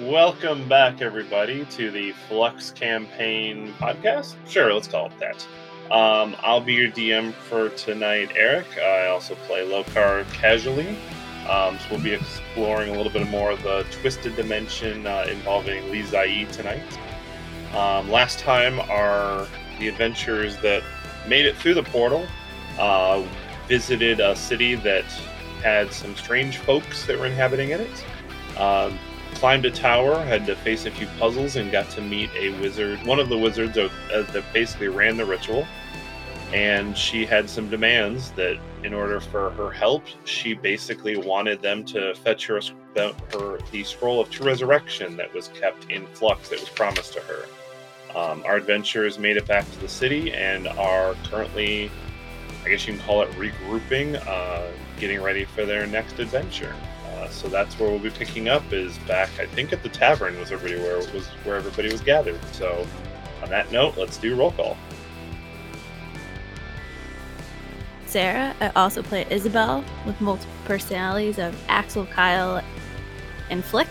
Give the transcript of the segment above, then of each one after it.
Welcome back, everybody, to the Flux Campaign podcast. Sure, let's call it that. Um, I'll be your DM for tonight, Eric. I also play Lokar casually. Um, so we'll be exploring a little bit more of the twisted dimension uh, involving Li Zai tonight. Um, last time, our the adventurers that made it through the portal uh, visited a city that had some strange folks that were inhabiting in it. Um, climbed a tower, had to face a few puzzles, and got to meet a wizard, one of the wizards of, uh, that basically ran the ritual. And she had some demands that, in order for her help, she basically wanted them to fetch her, the, her the scroll of true resurrection that was kept in flux that was promised to her. Um, our adventurers made it back to the city and are currently, I guess you can call it regrouping, uh, getting ready for their next adventure. Uh, so that's where we'll be picking up. Is back, I think, at the tavern was everybody where was where everybody was gathered. So, on that note, let's do roll call. Sarah. I also play Isabel with multiple personalities of Axel, Kyle, and Flick.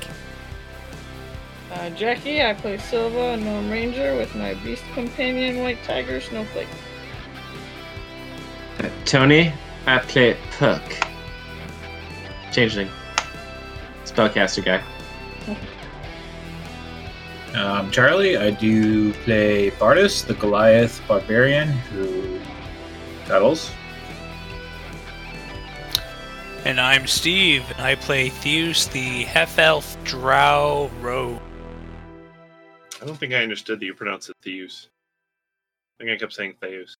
Uh, Jackie, I play Silva, a gnome ranger, with my beast companion, White Tiger Snowflake. Uh, Tony, I play Puck. Changeling. Spellcaster guy. Um, Charlie, I do play Bardus, the Goliath barbarian who battles. And I'm Steve, and I play Theus, the half elf drow rogue. I don't think I understood that you pronounced it Theus. I think I kept saying Theus.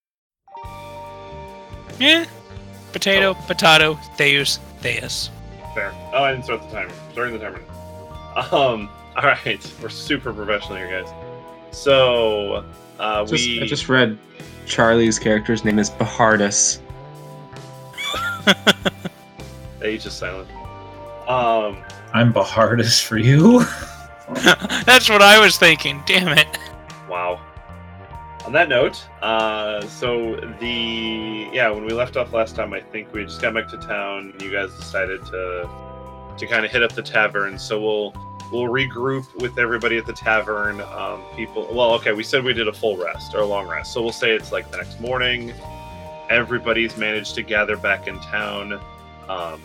Yeah. Potato, potato, Theus, Theus. Fair. Oh, I didn't start the timer. Starting the timer. Um. All right, we're super professional here, guys. So, uh, Just, we I just read Charlie's character's name is Bahardus. H is silent. Um. I'm Bahardus for you. That's what I was thinking. Damn it. Wow. On that note, uh, so the yeah, when we left off last time, I think we just got back to town. You guys decided to to kind of hit up the tavern. So we'll we'll regroup with everybody at the tavern. Um, people, well, okay, we said we did a full rest or a long rest, so we'll say it's like the next morning. Everybody's managed to gather back in town. Um,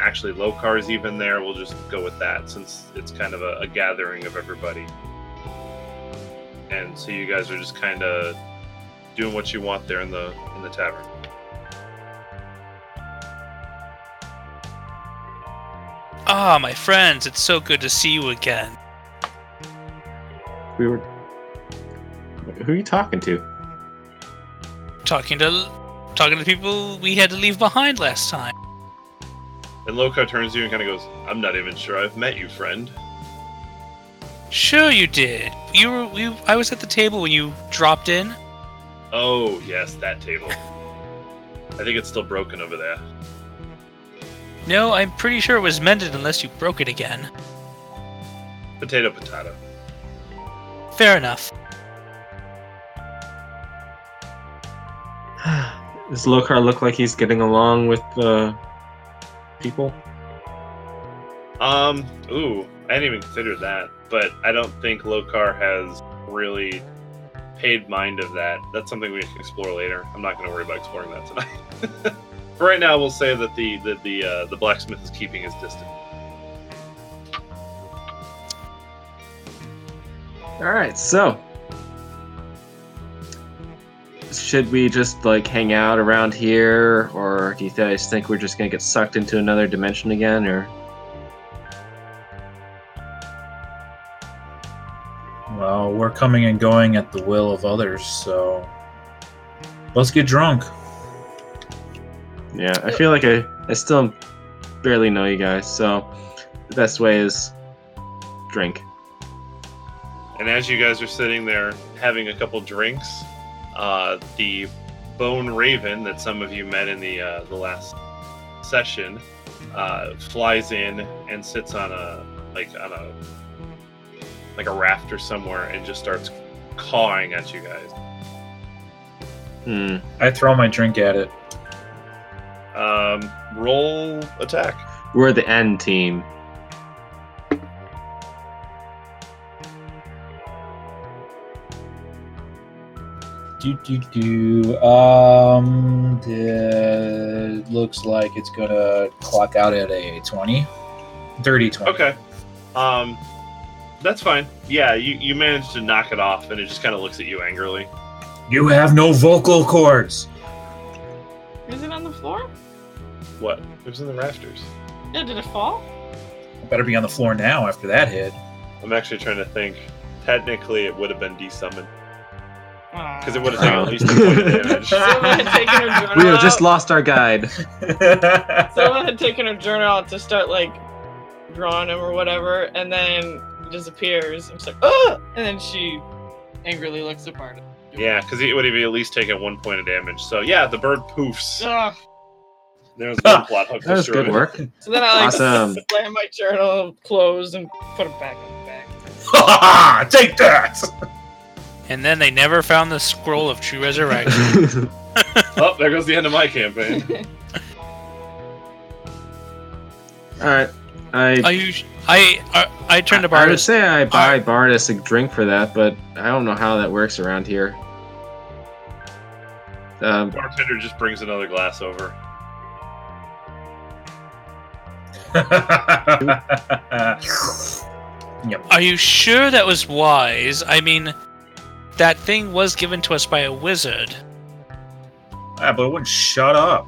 actually, Lokar's even there. We'll just go with that since it's kind of a, a gathering of everybody and so you guys are just kind of doing what you want there in the in the tavern. Ah, my friends, it's so good to see you again. We were. Who are you talking to? Talking to talking to people we had to leave behind last time. And Lokar turns to you and kind of goes, "I'm not even sure I've met you, friend." Sure you did. You were we I was at the table when you dropped in. Oh yes, that table. I think it's still broken over there. No, I'm pretty sure it was mended unless you broke it again. Potato, potato. Fair enough. Does Lokar look like he's getting along with the people? Um. Ooh, I didn't even consider that, but I don't think Lokar has really paid mind of that. That's something we can explore later. I'm not going to worry about exploring that tonight. For right now, we'll say that the the the, uh, the blacksmith is keeping his distance. All right, so should we just like hang out around here, or do you guys think we're just gonna get sucked into another dimension again, or? Well, we're coming and going at the will of others, so let's get drunk. Yeah, I feel like I, I still barely know you guys, so the best way is drink. And as you guys are sitting there having a couple drinks, uh, the bone raven that some of you met in the uh, the last session uh, flies in and sits on a like on a like a rafter somewhere and just starts cawing at you guys. Hmm. I throw my drink at it. Um, roll attack. We're the end team. Do do do. Um, it looks like it's gonna clock out at a 20. Dirty 20. Okay. Um, that's fine. Yeah, you, you managed to knock it off, and it just kind of looks at you angrily. You have no vocal cords. Is it on the floor? What? It was in the rafters. Yeah, did it fall? Better be on the floor now after that hit. I'm actually trying to think. Technically, it would have been desummoned Because because it would have taken at least a point of damage. Silva had taken her journal We have just out. lost our guide. Silva had taken her journal out to start like drawing him or whatever, and then he disappears. And she's like, "Ugh!" and then she angrily looks at Barda. Yeah, because it would have at least taken one point of damage. So yeah, the bird poofs. Ugh. There's one plot hook. That was good work. So then I like Awesome. slam my journal closed and put it back in the bag. Take that! And then they never found the scroll of true resurrection. Oh, there goes the end of my campaign. All right. I Are you? I I, I turned to I would say I buy Bardus a drink for that, but I don't know how that works around here. Um, Bartender just brings another glass over. yep. Are you sure that was wise? I mean, that thing was given to us by a wizard. Ah, but it wouldn't shut up.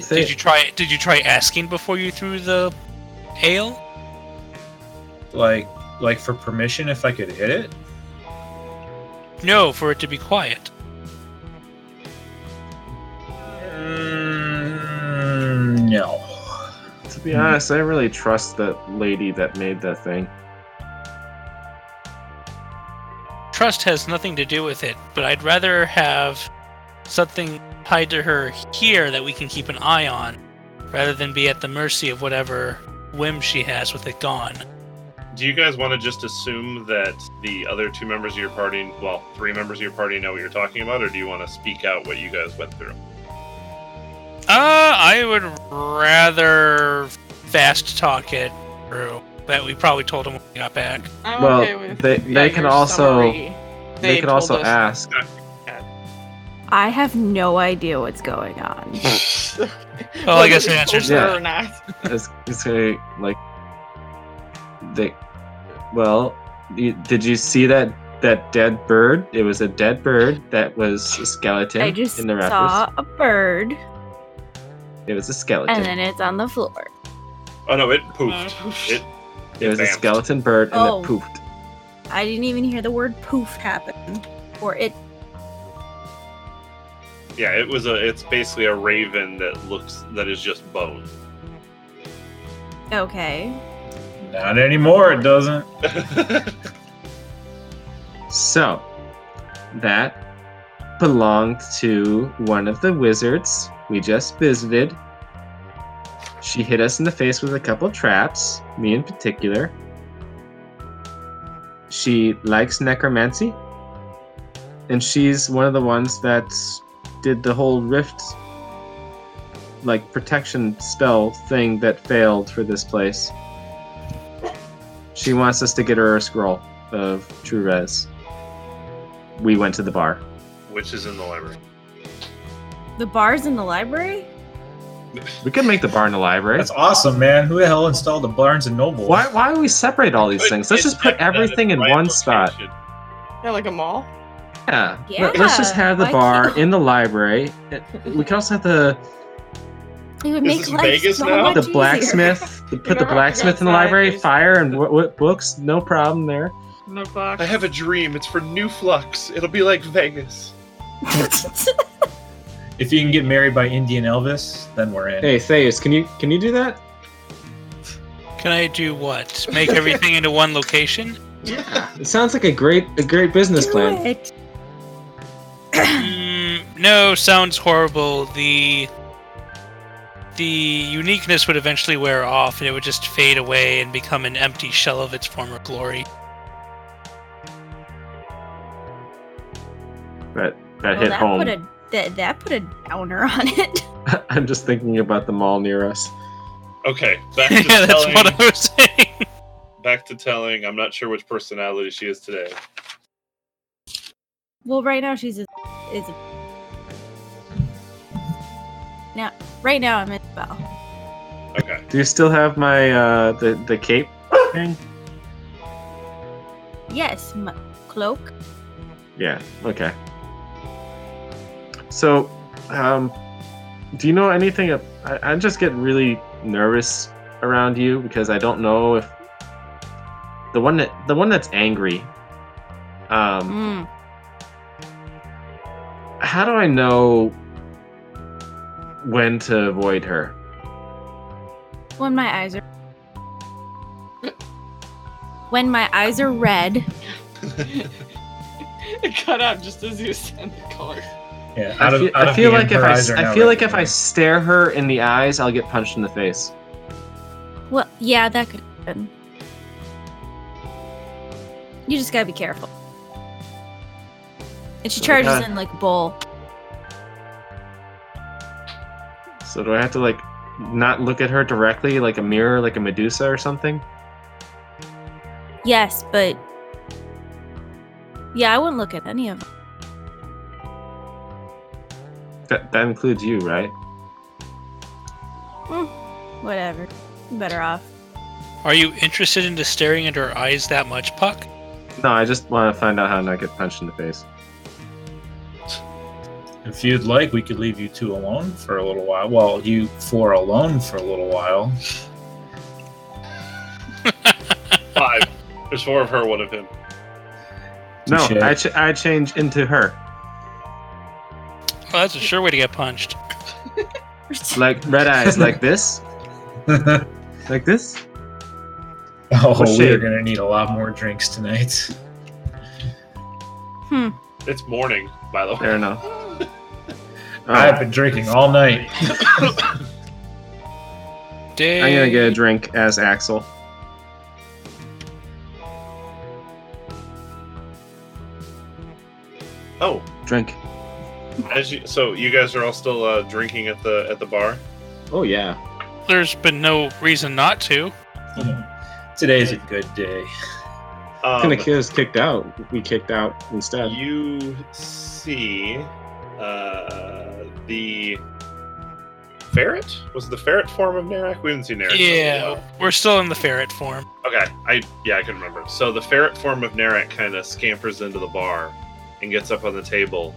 Did, did you try? Did you try asking before you threw the ale? Like, like for permission if I could hit it. No, for it to be quiet. Mm, no. to be honest, I really trust that lady that made that thing. Trust has nothing to do with it, but I'd rather have something tied to her here that we can keep an eye on, rather than be at the mercy of whatever whim she has with it gone. Do you guys want to just assume that the other two members of your party, well, three members of your party know what you're talking about, or do you want to speak out what you guys went through? Uh, I would rather fast talk it through. That we probably told them when we got back. I'm Well, okay with they- yeah, they can also- summary. They, could told also us- ask. I have no idea what's going on. Well, I guess we the answer is yeah. or not. It's, it's gonna like they. Well, you, did you see that that dead bird? It was a dead bird that was a skeleton I just in the saw a bird, It was a skeleton. and then it's on the floor. Oh no, it Uh, poofed. It, it was a skeleton bird, and Oh. it poofed. I didn't even hear the word poof happen, or it. Yeah, it was a. It's basically a raven that looks that is just bone. Okay. Not anymore. It doesn't. So, that belonged to one of the wizards we just visited. She hit us in the face with a couple traps, me in particular. She likes necromancy. And she's one of the ones that did the whole rift like protection spell thing that failed for this place. She wants us to get her a scroll of true res. We went to the bar. which is in the library. The bar's in the library? We could make the bar in the library. That's awesome, man. Who the hell installed the Barnes and Noble? Why, why do we separate all these things? Let's just put everything in one location. spot. Yeah, like a mall. Yeah. Let- Let's just have the why bar can't- in the library. We can also have the It would Is make life Vegas so now? much the easier. blacksmith. Put the never have blacksmith in the library. there's- Fire and w- w- books. No problem there. No box. I have a dream. It's for New Flux. It'll be like Vegas. If you can get married by Indian Elvis, then we're in. Hey, Theus, can you can you do that? Can I do what? Make everything into one location? Yeah. It sounds like a great a great business Do plan. it. Mm, no, sounds horrible. The the uniqueness would eventually wear off, and it would just fade away and become an empty shell of its former glory. But that Well, hit that home. put a that, that put a downer on it. I'm just thinking about the mall near us. Okay, back to yeah, that's telling. what I was saying. Back to telling. I'm not sure which personality she is today. Well, right now she's a, is a, now. Right now I'm Isabel. Okay. Do you still have my uh the the cape thing? Yes, my cloak. Yeah. Okay. So, um, do you know anything? Of, I, I just get really nervous around you because I don't know if the one that the one that's angry. Um, Mm. How do I know when to avoid her? When my eyes are when my eyes are red, it cut out just as you said the color. Yeah, I out of, feel, out I feel like if I, I now feel like if I stare her in the eyes, I'll get punched in the face. well, yeah, that could happen. You just gotta be careful. And she So, charges in like a bowl. So do I have to like not look at her directly, like a mirror, like a Medusa or something? Yes, but yeah, I wouldn't look at any of them. That that includes you, right? Hmm, whatever. I'm better off. Are you interested into staring into her eyes that much, Puck? No, I just want to find out how not get punched in the face. If you'd like, we could leave you two alone for a little while. Well, you four alone for a little while. Five. There's four of her, one of him. No, Touche. I ch- I change into her, Well, that's a sure way to get punched. like red eyes, like this, like this. Oh we're shit. gonna need a lot more drinks tonight. Hmm. It's morning, by the way. Fair enough. I've Oh, been drinking all night. Day. I'm gonna get a drink as Axel. Oh, Drink. as you, so you guys are all still uh, drinking at the at the bar. Oh yeah. There's been no reason not to. Today's a good day. Um, Gonna get us kicked out. We kicked out instead. you see uh, the ferret. Was the ferret form of Narak? We didn't see Narak. Yeah, while. we're still in the ferret form. Okay, I yeah I can remember. So the ferret form of Narak kind of scampers into the bar and gets up on the table,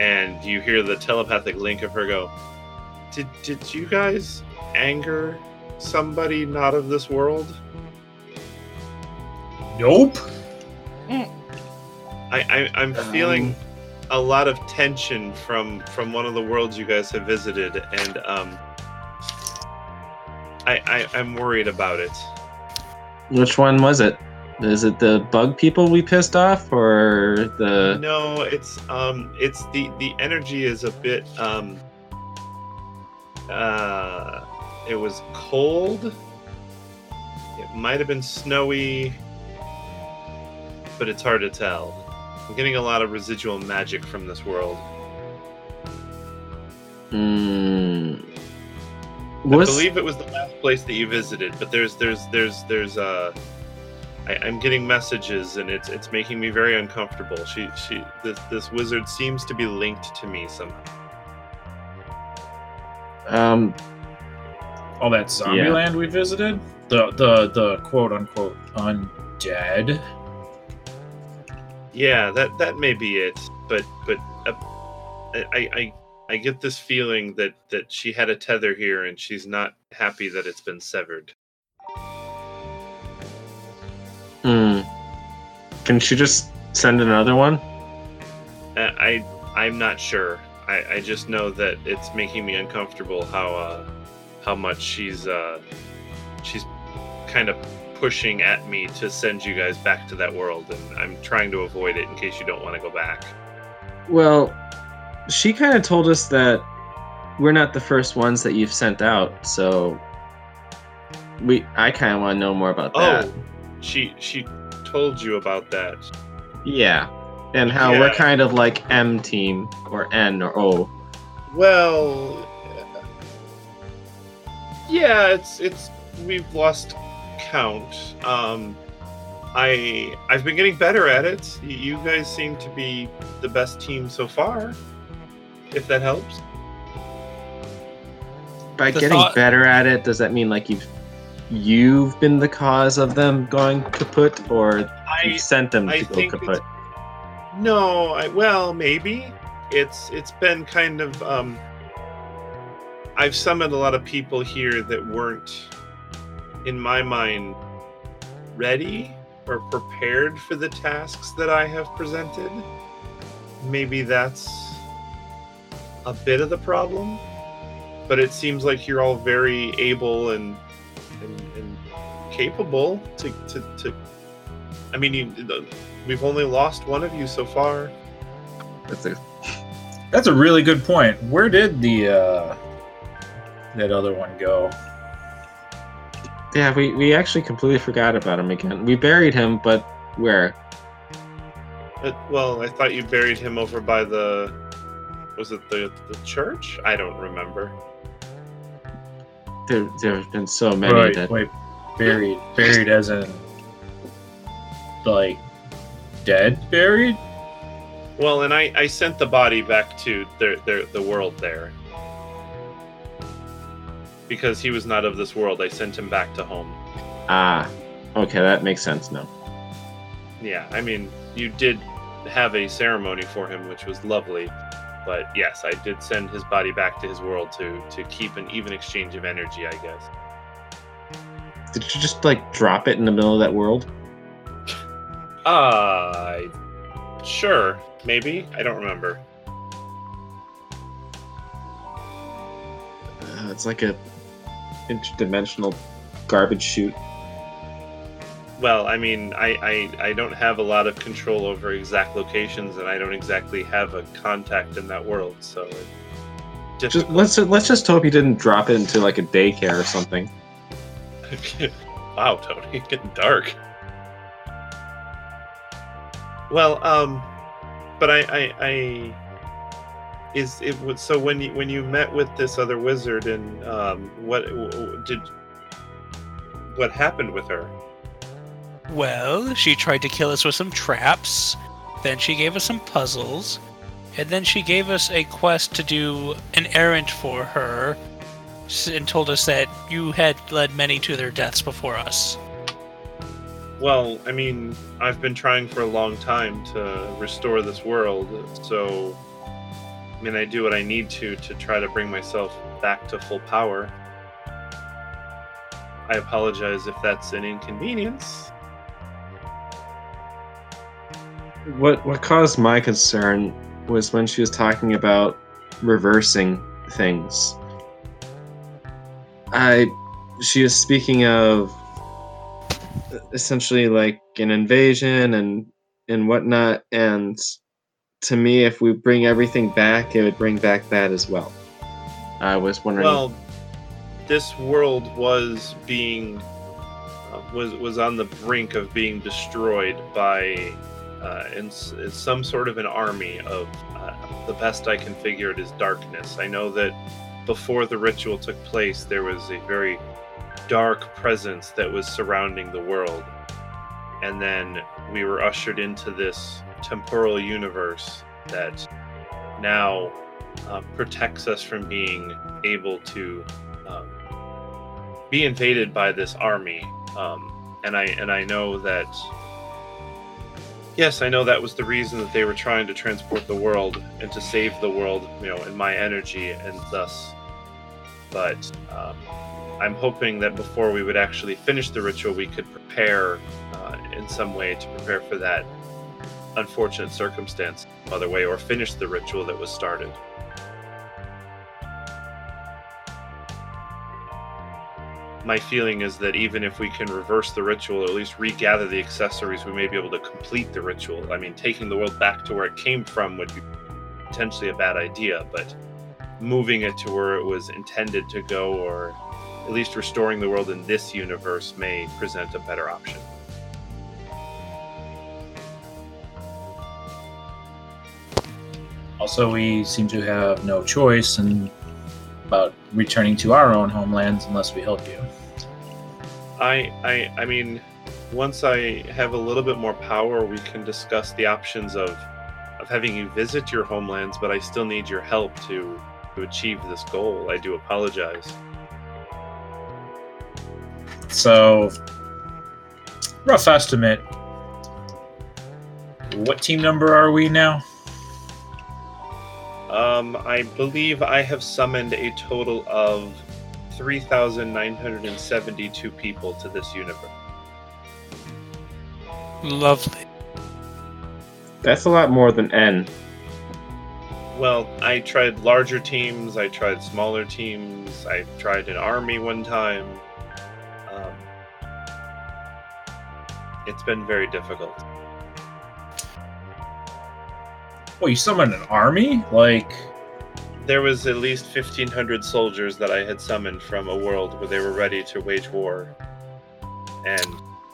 and you hear the telepathic link of her go, "Did did you guys anger somebody not of this world?" Nope. I, I I'm Um, feeling a lot of tension from from one of the worlds you guys have visited, and um, I, I I'm worried about it. Which one was it? Is it the bug people we pissed off, or the? No, it's um, it's the the energy is a bit um, uh, it was cold. It might have been snowy, but it's hard to tell. I'm getting a lot of residual magic from this world. Hmm. I Was believe it was the last place that you visited, but there's there's there's there's uh I, I'm getting messages and it's it's making me very uncomfortable. She she this this wizard seems to be linked to me somehow. um All that zombie Yeah. land we visited. The the the quote unquote undead. Yeah, that that may be it. But but uh, I I I get this feeling that that she had a tether here and she's not happy that it's been severed. hmm. Can she just send another one? Uh, I I'm not sure. I, I just know that it's making me uncomfortable how uh, how much she's uh, she's kind of pushing at me to send you guys back to that world, and I'm trying to avoid it in case you don't want to go back. Well, she kind of told us that we're not the first ones that you've sent out, so we I kind of want to know more about oh, that. Oh, she she told you about that. Yeah. And how we're kind of like M team or N or O. Well, yeah, it's it's we've lost count. Um, I I've been getting better at it. You guys seem to be the best team so far. If that helps. By The getting thought- better at it, does that mean like you've you've been the cause of them going kaput, or I you sent them I to go think kaput? no. I well maybe it's it's been kind of um. I've summoned a lot of people here that weren't, in my mind, ready or prepared for the tasks that I have presented. Maybe that's a bit of the problem. But it seems like you're all very able and and, and capable to, to, to I mean you, we've only lost one of you so far. That's a, That's a really good point. Where did the uh, that other one go? Yeah, we, we actually completely forgot about him again. We buried him, but where? Uh, well, I thought you buried him over by the was it the the church? I don't remember. There there have been so many Right, that wait, buried, buried as in like dead, buried. Well, and I, I sent the body back to their, their the world there. Because he was not of this world, I sent him back to home. ah, okay, that makes sense now. Yeah, I mean, you did have a ceremony for him, which was lovely. But yes, I did send his body back to his world to to keep an even exchange of energy, I guess. Did you just like drop it in the middle of that world? Uh sure, maybe. I don't remember. Uh, it's like a interdimensional garbage chute. Well, I mean, I, I I don't have a lot of control over exact locations, and I don't exactly have a contact in that world, so Just let's let's just hope you didn't drop it into like a daycare or something. wow, Tony, it's getting dark. Well, um, but I, I, I is it was so when you when you met with this other wizard and um, what did what happened with her? Well, she tried to kill us with some traps. Then she gave us some puzzles. And then she gave us a quest to do an errand for her and told us that you had led many to their deaths before us. Well, I mean, I've been trying for a long time to restore this world, so I mean, I do what I need to to try to bring myself back to full power. I apologize if that's an inconvenience. What what caused my concern was when she was talking about reversing things. I she is speaking of essentially like an invasion and and whatnot and to me if we bring everything back it would bring back that as well i was wondering Well, this world was being uh, was was on the brink of being destroyed by uh, in, in some sort of an army of uh, the best I can figure it is darkness. I know that before the ritual took place, there was a very dark presence that was surrounding the world, and then we were ushered into this temporal universe that now uh, protects us from being able to um, be invaded by this army. Um, and I and I know that. Yes, I know that was the reason that they were trying to transport the world and to save the world, you know, in my energy and thus. But um, I'm hoping that before we would actually finish the ritual, we could prepare uh, in some way to prepare for that unfortunate circumstance, other way, or finish the ritual that was started. my feeling is that even if we can reverse the ritual or at least regather the accessories, we may be able to complete the ritual. I mean, taking the world back to where it came from would be potentially a bad idea, but moving it to where it was intended to go, or at least restoring the world in this universe, may present a better option. Also, we seem to have no choice in about returning to our own homelands unless we help you. I, I, I mean, once I have a little bit more power, we can discuss the options of of having you visit your homelands, but I still need your help to to achieve this goal. I do apologize. So, rough estimate. What team number are we now? Um, I believe I have summoned a total of 3,972 people to this universe. Lovely. That's a lot more than N. Well, I tried larger teams, I tried smaller teams, I tried an army one time. Um, it's been very difficult. Well, you summoned an army? Like, There was at least 1,500 soldiers that I had summoned from a world where they were ready to wage war. And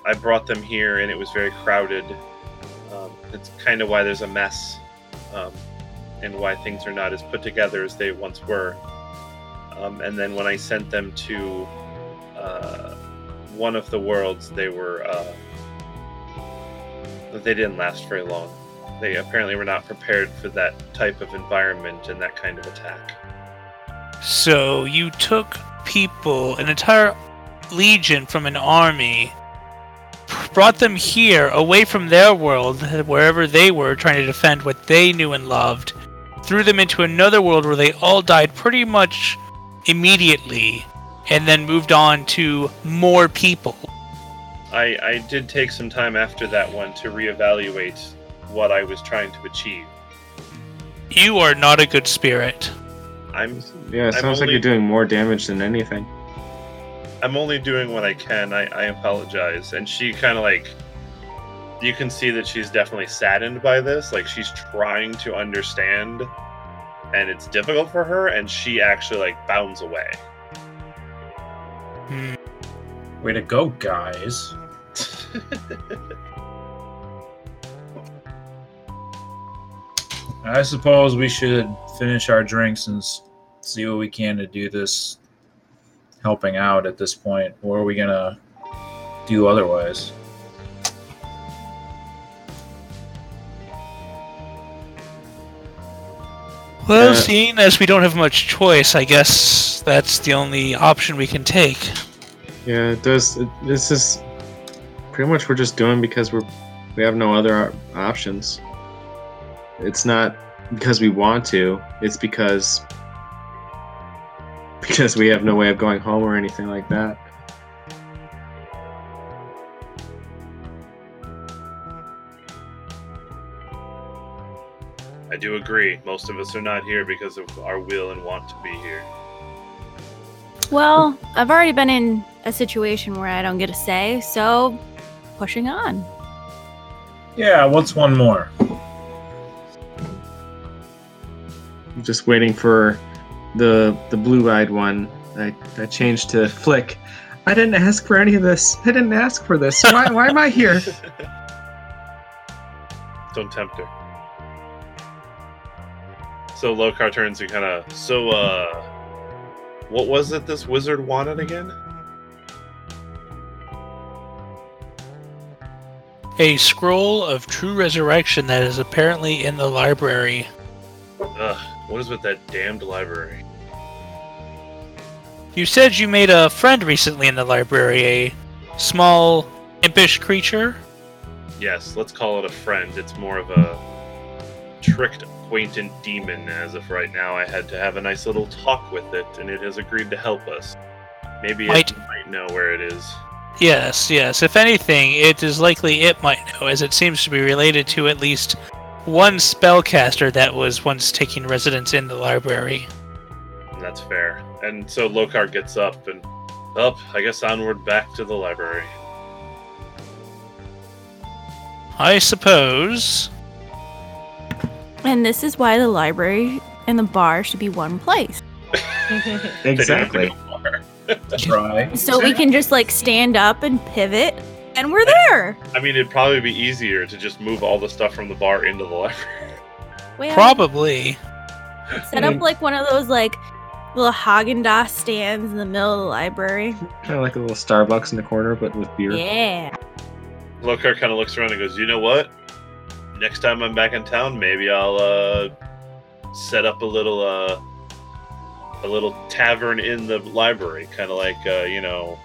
I brought them here, and it was very crowded. Um, it's kind of why there's a mess, um, and why things are not as put together as they once were. Um, and then when I sent them to uh, one of the worlds, they were uh, they didn't last very long. They apparently were not prepared for that type of environment and that kind of attack. So you took people, an entire legion from an army, brought them here away from their world, wherever they were trying to defend what they knew and loved, threw them into another world where they all died pretty much immediately, and then moved on to more people. I, I did take some time after that one to reevaluate what I was trying to achieve. You are not a good spirit. I'm Yeah, it I'm sounds like you're doing more damage than anything. I'm only doing what I can. I, I apologize. And she kind of like, you can see that she's definitely saddened by this. Like she's trying to understand, and it's difficult for her. And she actually like bounds away. Hmm. way to go, guys. I suppose we should finish our drinks and see what we can to do this helping out at this point. What are we gonna do otherwise? Well, Uh, seeing as we don't have much choice, I guess that's the only option we can take. Yeah, it does. It, this is pretty much we're just doing because we're we have no other options. It's not because we want to. It's because because we have no way of going home or anything like that. I do agree. Most of us are not here because of our will and want to be here. Well, I've already been in a situation where I don't get a say, so pushing on. Yeah, what's one more? Just waiting for the the blue-eyed one. I, I changed to Flick. I didn't ask for any of this. I didn't ask for this. Why, why am I here? Don't tempt her. So Lokar turns and kind of. So, uh, what was it this wizard wanted again? A scroll of true resurrection that is apparently in the library. Ugh, what is with that damned library? You said you made a friend recently in the library, a small, impish creature? Yes, let's call it a friend. It's more of a tricked acquaintant demon, as of right now. I had to have a nice little talk with it, and it has agreed to help us. Maybe Might- it might know where it is. Yes, yes. If anything, it is likely it might know, as it seems to be related to at least one spellcaster that was once taking residence in the library. That's fair. And so Lokar gets up and up. I guess onward back to the library. I suppose. And this is why the library and the bar should be one place. They didn't have to Exactly. go. Try. So we can just like stand up and pivot, and we're there. I mean, it'd probably be easier to just move all the stuff from the bar into the library. Well, Probably. set up like one of those like little Haagen Dazs stands in the middle of the library. Kind of like a little Starbucks in the corner, but with beer. Yeah. Lokar kind of looks around and goes, "You know what? Next time I'm back in town, maybe I'll uh, set up a little uh, a little tavern in the library, kind of like uh, you know."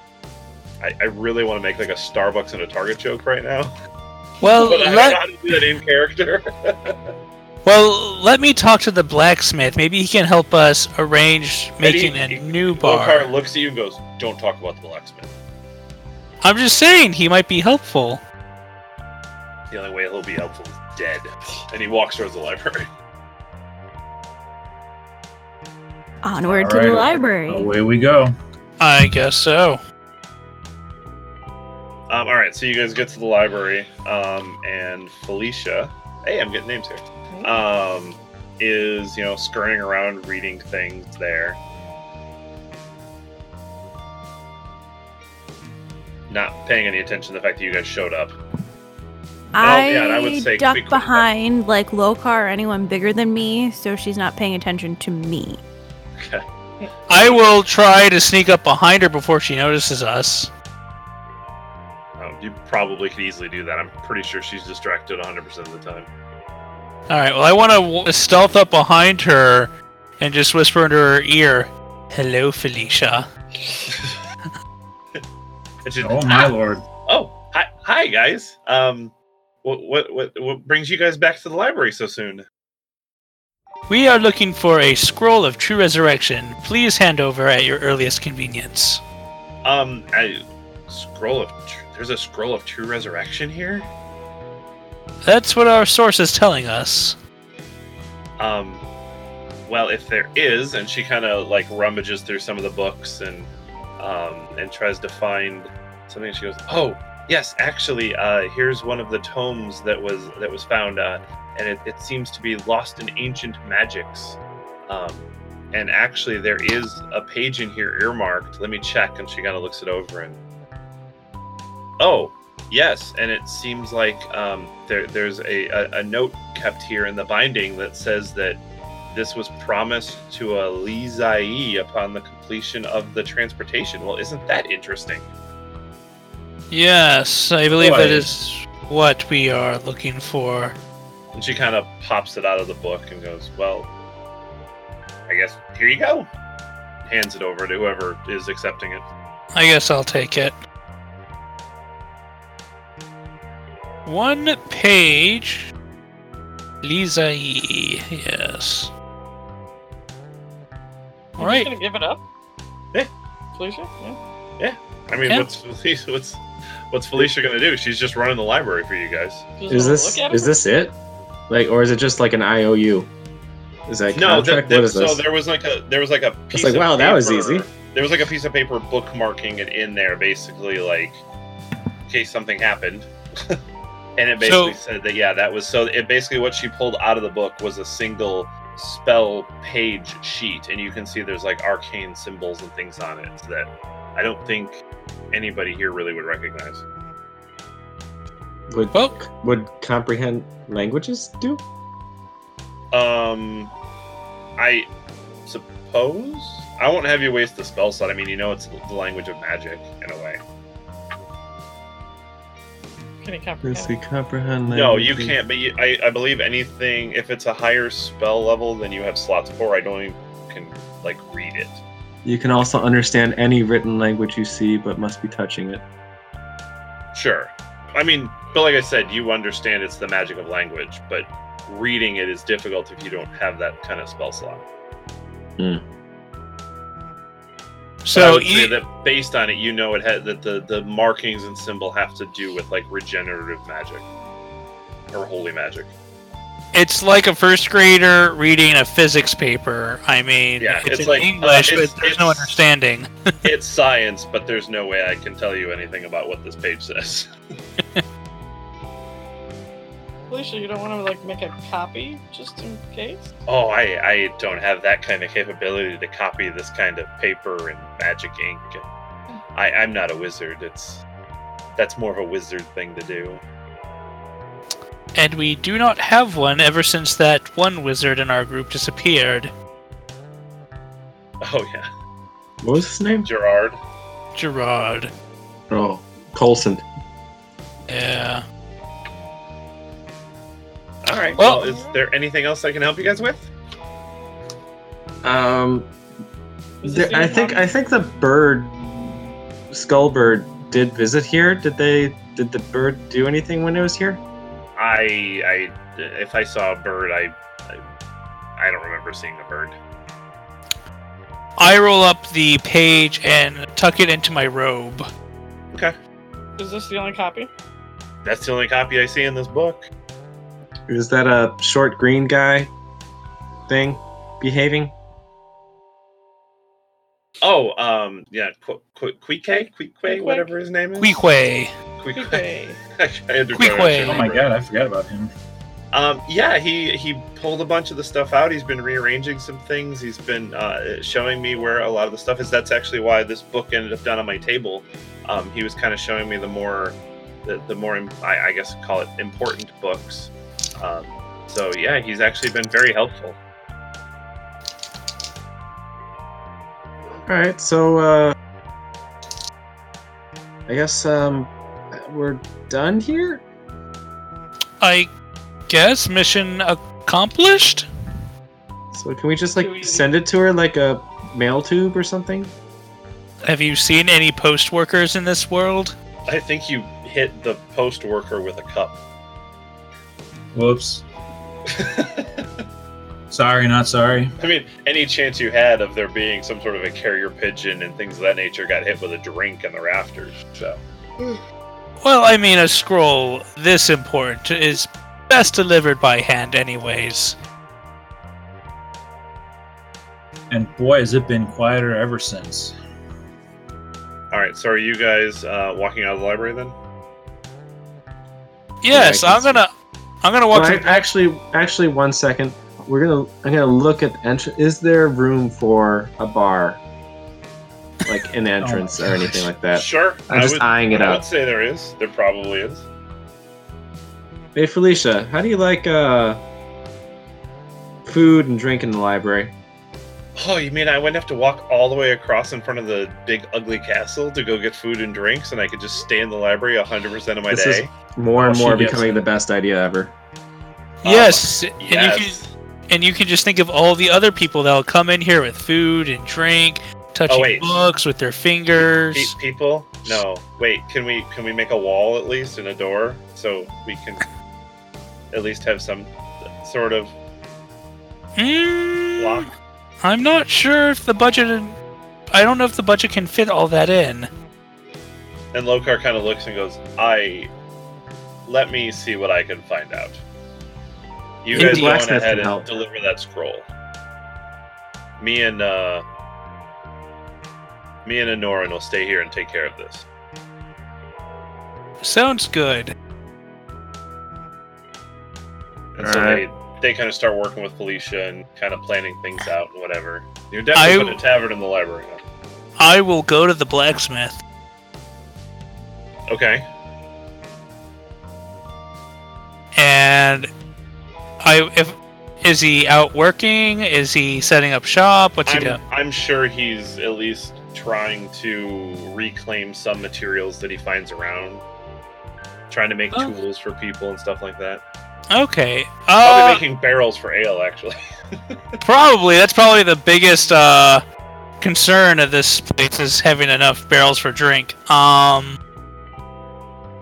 I, I really want to make like a Starbucks and a Target joke right now, Well, but I don't know let how to do that in character. well let me talk to the blacksmith. Maybe he can help us arrange making he- a new bar. Lokar looks at you and goes, "Don't talk about the blacksmith. I'm just saying he might be helpful. The only way he'll be helpful is dead." And he walks towards the library. Onward to Alright. the library. Away we go. I guess so. Um, all right, so you guys get to the library, um, and Felicia, hey, I'm getting names here, um, is you know scurrying around reading things there. Not paying any attention to the fact that you guys showed up. I, yeah, I would say duck quick- behind like Lokar or anyone bigger than me, so she's not paying attention to me. Okay. I will try to sneak up behind her before she notices us. You probably could easily do that. I'm pretty sure she's distracted 100% of the time. All right. Well, I want to w- stealth up behind her and just whisper into her ear, "Hello, Felicia." It's just, Oh my lord. Oh, hi, hi guys. Um, what, what, what, what brings you guys back to the library so soon? We are looking for a scroll of true resurrection. Please hand over at your earliest convenience. Um, I scroll of tr- there's a scroll of true resurrection here. That's what our source is telling us. Um, well, if there is, and she kind of like rummages through some of the books and um and tries to find something. She goes, "Oh, yes, actually, uh, here's one of the tomes that was that was found, uh, and it, it seems to be lost in ancient magics." Um, and actually, there is a page in here earmarked. Let me check. And she kind of looks it over and, oh, yes. And it seems like um, there, there's a, a, a note kept here in the binding that says that this was promised to a Lizai upon the completion of the transportation. Well, isn't that interesting? Yes, I believe that is what we are looking for. And she kind of pops it out of the book and goes, Well, I guess here you go. Hands it over to whoever is accepting it. I guess I'll take it. One page. Lisa E. Yes. All just gonna give it up? Yeah. Felicia? Yeah. Yeah. I mean, Yeah. what's Felicia, what's what's Felicia gonna do? She's just running the library for you guys. Just Is this is it? this it? Like, or is it just like an IOU? Is that No, contract? that, what that, is so this? there was like a there was like a piece like, of wow, that was easy. There was like a piece of paper bookmarking it in there, basically like in case something happened. and it basically said that yeah, that was so it basically what she pulled out of the book was a single spell page sheet, and you can see there's like arcane symbols and things on it that I don't think anybody here really would recognize. Would Well, would comprehend languages do? Um, I suppose I won't have you waste the spell slot. I mean, you know, it's the language of magic in a way. Can you comprehend? comprehend No, you can't. But you, I, I believe anything. If it's a higher spell level than you have slots for, I don't even can like read it. You can also understand any written language you see, but must be touching it. Sure. I mean, but like I said, you understand it's the magic of language, but reading it is difficult if you don't have that kind of spell slot. But I so you, that based on it, you know it had that the the markings and symbol have to do with like regenerative magic or holy magic. it's like a first grader reading a physics paper. I mean, Yeah, it's, it's in like, uh, English, it's- but there's no understanding. it's science, but there's no way I can tell you anything about what this page says. Felicia, you don't want to like make a copy just in case? Oh, I I don't have that kind of capability to copy this kind of paper and magic ink. I I'm not a wizard. It's that's more of a wizard thing to do. and we do not have one ever since that one wizard in our group disappeared. Oh yeah, What was his name? Gerard. Gerard. Oh, Colson. Yeah. All right. Well- Well, is there anything else I can help you guys with? Um, there, I think mom? I think the bird, skull bird, did visit here. Did they? Did the bird do anything when it was here? I, I, if I saw a bird, I, I, I don't remember seeing a bird. I roll up the page and tuck it into my robe. Okay. Is this the only copy? That's the only copy I see in this book. Is that a short green guy thing behaving? Oh, um, yeah, Qu- Qu- Quike, Quike, whatever his name is. Queequeg. Quique. Okay. I had to Queequeg. remember. Oh my god, I forgot about him. Um, yeah, he he pulled a bunch of the stuff out. He's been rearranging some things. He's been uh, showing me where a lot of the stuff is. That's actually why this book ended up down on my table. Um, he was kind of showing me the more, the, the more I, I guess call it important books. Um, so yeah, he's actually been very helpful. All right, so uh, I guess um, we're done here. I guess mission accomplished? So can we just like we- send it to her like a mail tube or something? Have you seen any post workers in this world? I think you hit the post worker with a cup. Whoops. Sorry, not sorry. I mean, any chance you had of there being some sort of a carrier pigeon and things of that nature got hit with a drink in the rafters. So Well, I mean, a scroll this important is best delivered by hand, anyways. And boy, has it been quieter ever since. All right, so are you guys uh, walking out of the library then? Yes, I can I'm gonna, I'm gonna walk. Well, to actually, actually, one second. We're gonna. I'm gonna look at the entrance. Is there room for a bar, like an entrance or anything like that? Sure. I'm I just would, eyeing it I out. would say there is. There probably is. Hey, Felicia, how do you like uh, food and drink in the library? Oh, you mean I wouldn't have to walk all the way across in front of the big ugly castle to go get food and drinks, and I could just stay in the library 100% of my This is day? more and Oh, more becoming it. the best idea ever. yes, and you can, and you can just think of all the other people that'll come in here with food and drink, touching Oh, books with their fingers. Pe- people? No. Wait. Can we can we make a wall at least and a door so we can at least have some sort of Mm, block? I'm not sure if the budget. I don't know if the budget can fit all that in. And Lokar kind of looks and goes, "I let me see what I can find out. You Maybe guys go on Blacksmith ahead and help. deliver that scroll. Me and uh, me and Anoran will stay here and take care of this." Sounds good. And so Alright. They kind of start working with Felicia and kind of planning things out and whatever. You're definitely I- a tavern in the library now. I will go to the blacksmith. Okay. And I if is he out working? Is he setting up shop? What's he I'm, doing? I'm sure he's at least trying to reclaim some materials that he finds around. Trying to make Oh. tools for people and stuff like that. Okay. Probably Uh, making barrels for ale, actually. probably that's probably the biggest uh concern of this place is having enough barrels for drink. Um.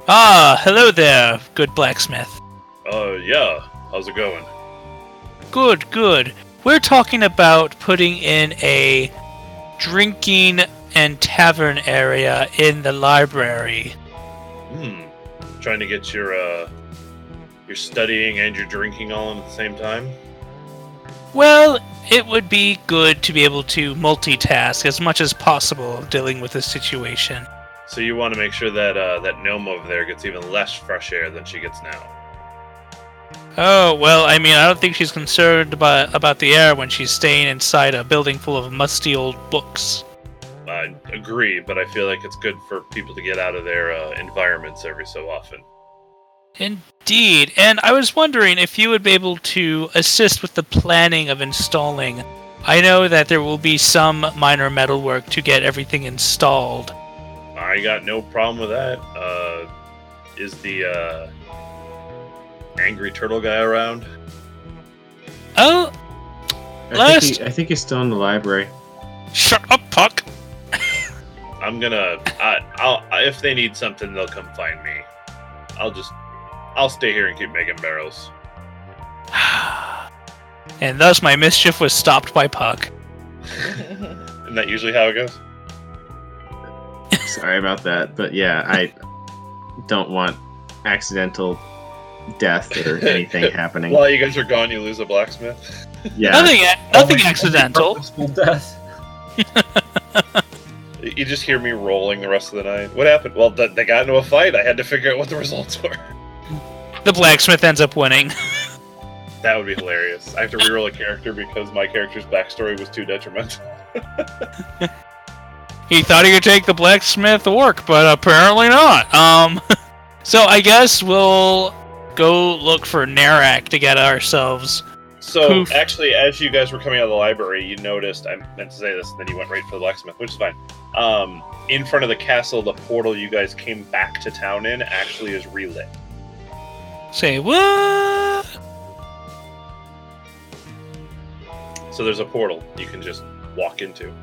Ah, hello there, good blacksmith. Oh, yeah. How's it going? Good, good. We're talking about putting in a drinking and tavern area in the library. Hmm. Trying to get your, uh, your studying and you're drinking all in at the same time? Well, it would be good to be able to multitask as much as possible dealing with this situation. So you want to make sure that uh, that gnome over there gets even less fresh air than she gets now. Oh, well, I mean, I don't think she's concerned about, about the air when she's staying inside a building full of musty old books. I agree, but I feel like it's good for people to get out of their uh, environments every so often. Indeed, and I was wondering if you would be able to assist with the planning of installing. I know that there will be some minor metalwork to get everything installed. I got no problem with that. Uh, is the uh, angry turtle guy around? Oh, I Last- think, he, I think he's still in the library. shut up, Puck. I'm gonna. I, I'll if they need something, they'll come find me. I'll just. I'll stay here and keep making barrels. and thus my mischief was stopped by Puck. Isn't that usually how it goes? Sorry about that, but yeah, I don't want accidental death or anything happening. While you guys are gone, you lose a blacksmith. Yeah, Nothing, eh, nothing accidental. Death. You just hear me rolling the rest of the night. What happened? Well, th- they got into a fight. I had to figure out what the results were. The blacksmith ends up winning. That would be hilarious. I have to reroll a character because my character's backstory was too detrimental. He thought he could take the blacksmith work, but apparently not. Um, so I guess we'll go look for Narak to get ourselves. So, Poof. actually, as you guys were coming out of the library, you noticed I meant to say this, and then you went right for the blacksmith, which is fine. Um, in front of the castle, the portal you guys came back to town in actually is relit. Say what? So there's a portal you can just walk into.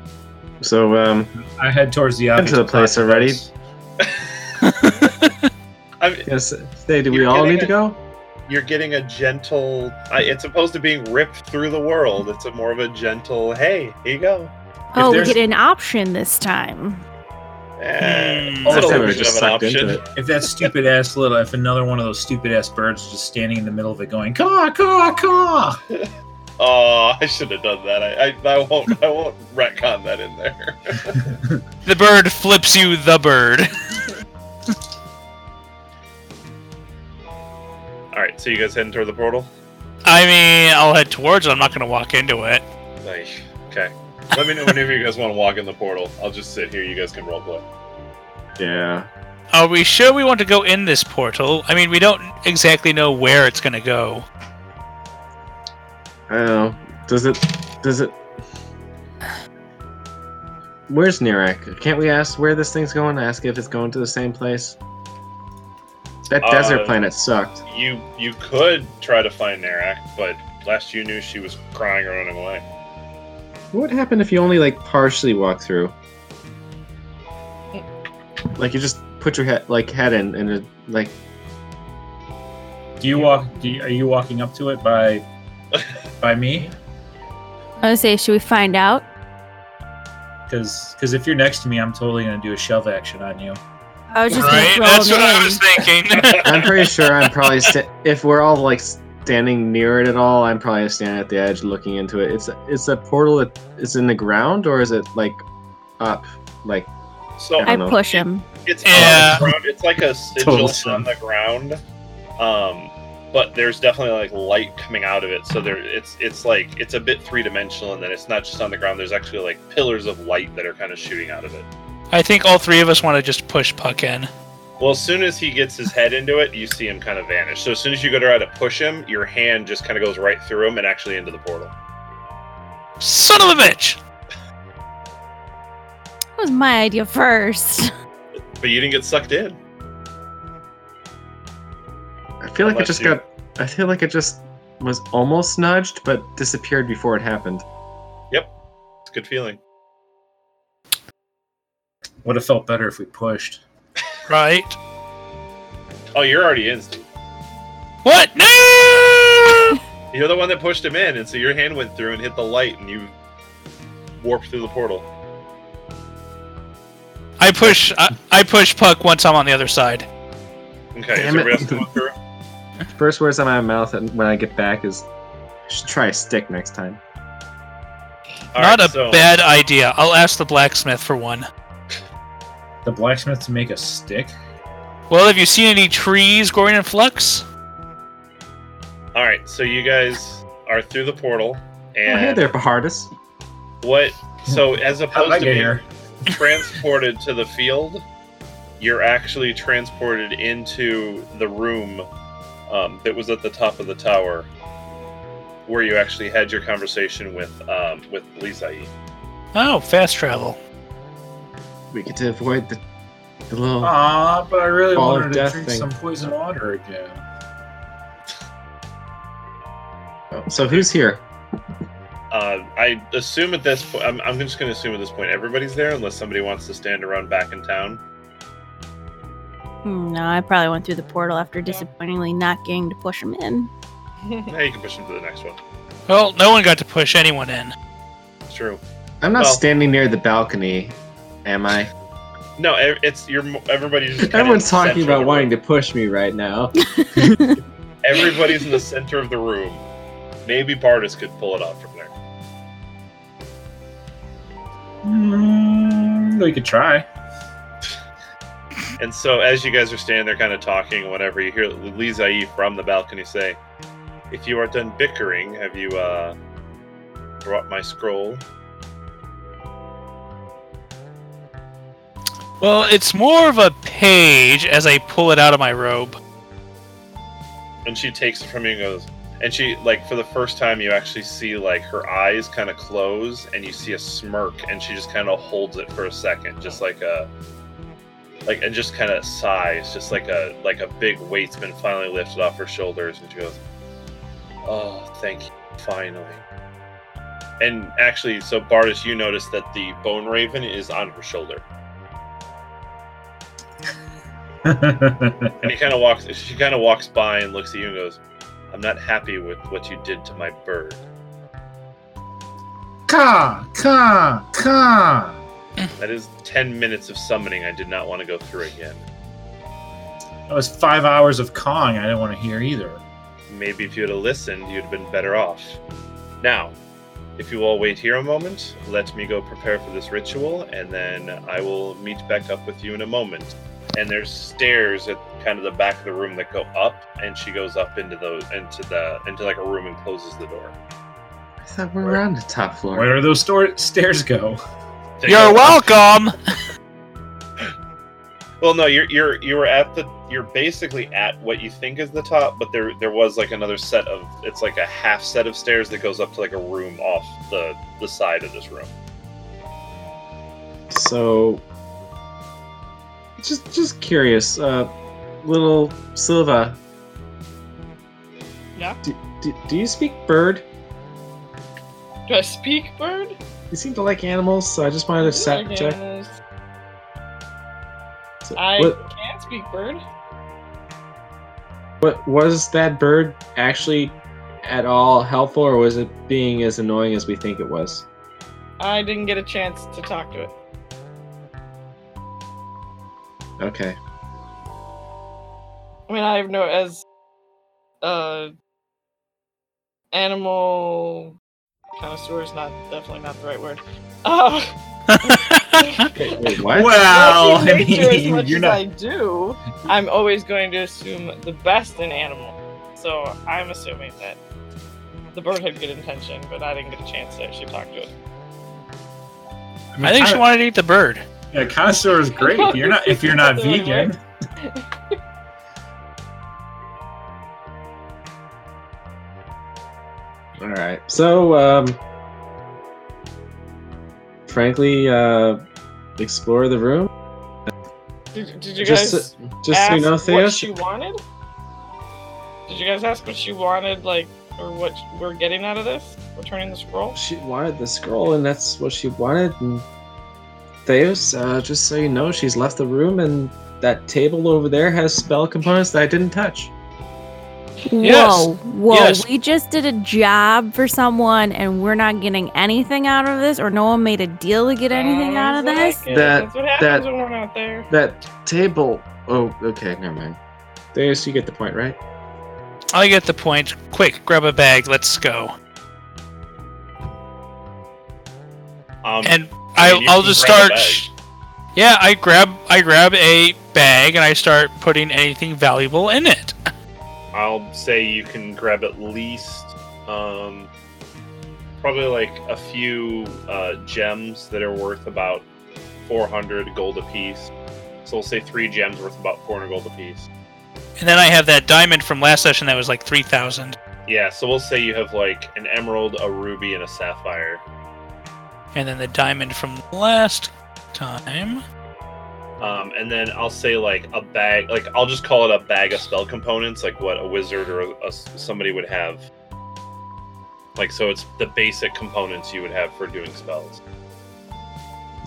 so um, I head towards the Been to the place side of the already. I mean, yes, say, do we all getting need to go? you're getting a gentle. I it's opposed to being ripped through the world. It's a more of a gentle. Hey, here you go. Oh, we get an option this time. Eh, Hmm. a I little we were just of an sucked into option. it. If that stupid ass little, if another one of those stupid ass birds is just standing in the middle of it going caw caw caw, Oh, I should have done that. I, I, I won't. I won't retcon that in there. The bird flips you the bird. All right, so you guys heading toward the portal? I mean, I'll head towards it. I'm not going to walk into it. Like, okay. Let me know whenever you guys want to walk in the portal. I'll just sit here. You guys can roleplay. Yeah. Are we sure we want to go in this portal? I mean, we don't exactly know where it's going to go. I don't know. Does it? Does it? Where's Nirak? Can't we ask where this thing's going? Ask if it's going to the same place. That Uh, desert planet sucked. You you could try to find Narak, but last you knew she was crying or running away. What would happen if you only like partially walk through? Eh. Like you just put your head like head in and it, like do you walk? Do you, are you walking up to it by by me? I would say, should we find out? Because because if you're next to me, I'm totally gonna do a shove action on you. I was just right? gonna That's throw what I him was thinking. I'm pretty sure I'm probably sta- if we're all like standing near it at all, I'm probably standing at the edge looking into it. It's it's a portal that is in the ground or is it like up? Like So I I push him. it's Yeah. on the ground. It's like a sigil Total on the ground. Um, but there's definitely like light coming out of it. So there, it's it's like it's a bit three dimensional, and then it's not just on the ground. There's actually like pillars of light that are kind of shooting out of it. I think all three of us want to just push Puck in. Well, as soon as he gets his head into it, you see him kind of vanish. So as soon as you go to try to push him, your hand just kind of goes right through him and actually into the portal. Son of a bitch! That was my idea first. But you didn't get sucked in. I feel like it just you- got. I feel like it just was almost nudged, but disappeared before it happened. Yep, it's a good feeling. Would have felt better if we pushed. Right? Oh, you're already in, Steve. What? No! You're the one that pushed him in, and so your hand went through and hit the light, and you warped through the portal. I push. I, I push Puck once I'm on the other side. Okay, is Damn it. everybody else going through? First words out of my mouth and when I get back is, should try a stick next time. All Not right, a so- bad idea. I'll ask the blacksmith for one. The blacksmith to make a stick. Well, have you seen any trees growing in flux? All right, so you guys are through the portal, and oh, hey there, Bardus. what? So as opposed I to being here? transported to the field, you're actually transported into the room um, that was at the top of the tower, where you actually had your conversation with um, with Lizai. Oh, fast travel. We get to avoid the The little. Aw, but I really Ball of wanted to death drink thing. some poison water again. So who's here? Uh, I assume at this point, I'm, I'm just going to assume at this point everybody's there, unless somebody wants to stand around back in town. Hmm, No, I probably went through the portal after disappointingly not getting to push him in. Yeah, you can push them to the next one. Well, no one got to push anyone in. It's true. I'm not Well- standing near the balcony, am I? No, it's you're. Everybody's just. Everyone's talking about wanting to push me right now. Everybody's in the center of the room. Maybe Bardus could pull it off from there. Mm, we could try. And so, as you guys are standing there, kind of talking, or whatever, you hear Lizai from the balcony say, "If you are done bickering, have you uh, brought my scroll?" Well, it's more of a page as I pull it out of my robe. And she takes it from you and goes, and she like for the first time you actually see like her eyes kind of close, and you see a smirk, and she just kind of holds it for a second, just like a like and just kind of sighs, just like a like a big weight's been finally lifted off her shoulders, and she goes, "Oh, thank you, finally." And actually, so Bardus, you notice that the bone raven is on her shoulder, and he kind of walks. She kind of walks by and looks at you and goes, "I'm not happy with what you did to my bird." Ka, ka, ka. That is ten minutes of summoning. I did not want to go through again. That was five hours of Kong I didn't want to hear either. Maybe if you had listened, you'd have been better off. Now, if you all wait here a moment, let me go prepare for this ritual, and then I will meet back up with you in a moment. And there's stairs at kind of the back of the room that go up, and she goes up into those into the into like a room and closes the door. I thought we were on the top floor. Where do those store- stairs go? They You're go welcome. Well, no, you're you're you were at the you're basically at what you think is the top, but there there was like another set of it's like a half set of stairs that goes up to like a room off the the side of this room. So, just just curious, uh, little Silva, Yeah? do, do, do you speak bird? Do I speak bird? You seem to like animals, so I just wanted to set Like check. So I what, can speak bird. what was that bird actually at all helpful, or was it being as annoying as we think it was? I didn't get a chance to talk to it. Okay. I mean, I have no as uh animal connoisseur is not definitely not the right word. Uh, Wait, wait, what? Well, I nature as mean, much you're as not. I do, I'm always going to assume the best in animal. So I'm assuming that the bird had good intention, but I didn't get a chance to actually talk to it. I think she wanted to eat the bird. Yeah, connoisseur is great. If you're not if you're not vegan. All right. So, um, frankly, uh, explore the room. Did, did you Just, guys so- just so ask you know, what Theos. she wanted? Did you guys ask what she wanted, like, or what we're getting out of this? Returning the scroll? She wanted the scroll, and that's what she wanted. And Theos, uh, just so you know, she's left the room, and that table over there has spell components that I didn't touch. Yes. Whoa, whoa. Yes. We just did a job for someone and we're not getting anything out of this, or no one made a deal to get anything out of this? That- That's what happens that- when we're not there. That table. Oh, okay, never mind. Theos, you get the point, right? I get the point. Quick, grab a bag. Let's go. Um, And I I, mean, you I'll just start. Yeah, I grab I grab a bag and I start putting anything valuable in it. I'll say you can grab at least um, probably like a few uh, gems that are worth about 400 gold apiece. So we'll say three gems worth about 400 gold apiece. And then I have that diamond from last session that was like three thousand. Yeah, so we'll say you have like an emerald, a ruby, and a sapphire. And then the diamond from last time Um, and then I'll say like a bag, like I'll just call it a bag of spell components, like what a wizard or a, a- somebody would have. Like so, it's the basic components you would have for doing spells.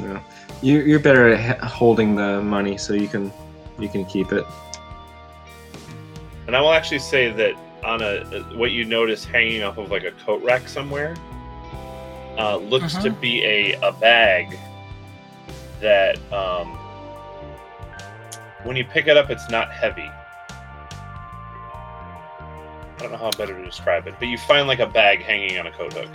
Yeah. You, you're better at h- holding the money, so you can you can keep it. And I will actually say that on a what you notice hanging off of like a coat rack somewhere uh, looks to Uh-huh. be a, a bag that um, when you pick it up it's not heavy. I don't know how better to describe it, but you find like a bag hanging on a coat hook.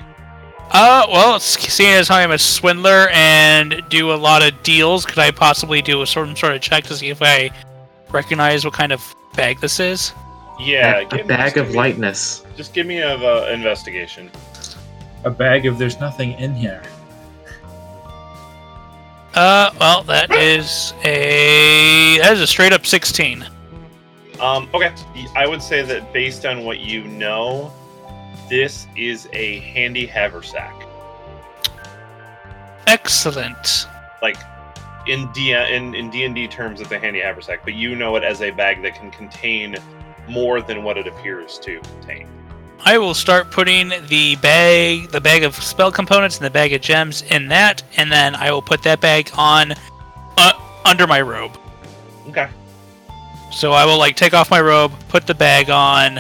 Uh, well, seeing as how I'm a swindler and do a lot of deals, could I possibly do a sort sort of check to see if I recognize what kind of bag this is? Yeah, a, a bag just give of me- lightness. Just give me a uh, investigation. A bag of there's nothing in here. Uh, well, that is a that is a straight up 16. Um, okay, I would say that based on what you know, this is a handy haversack. Excellent. Like in D in in D and D terms, it's a handy haversack, but you know it as a bag that can contain more than what it appears to contain. I will start putting the bag, the bag of spell components, and the bag of gems in that, and then I will put that bag on uh, under my robe. Okay. So I will like take off my robe, put the bag on,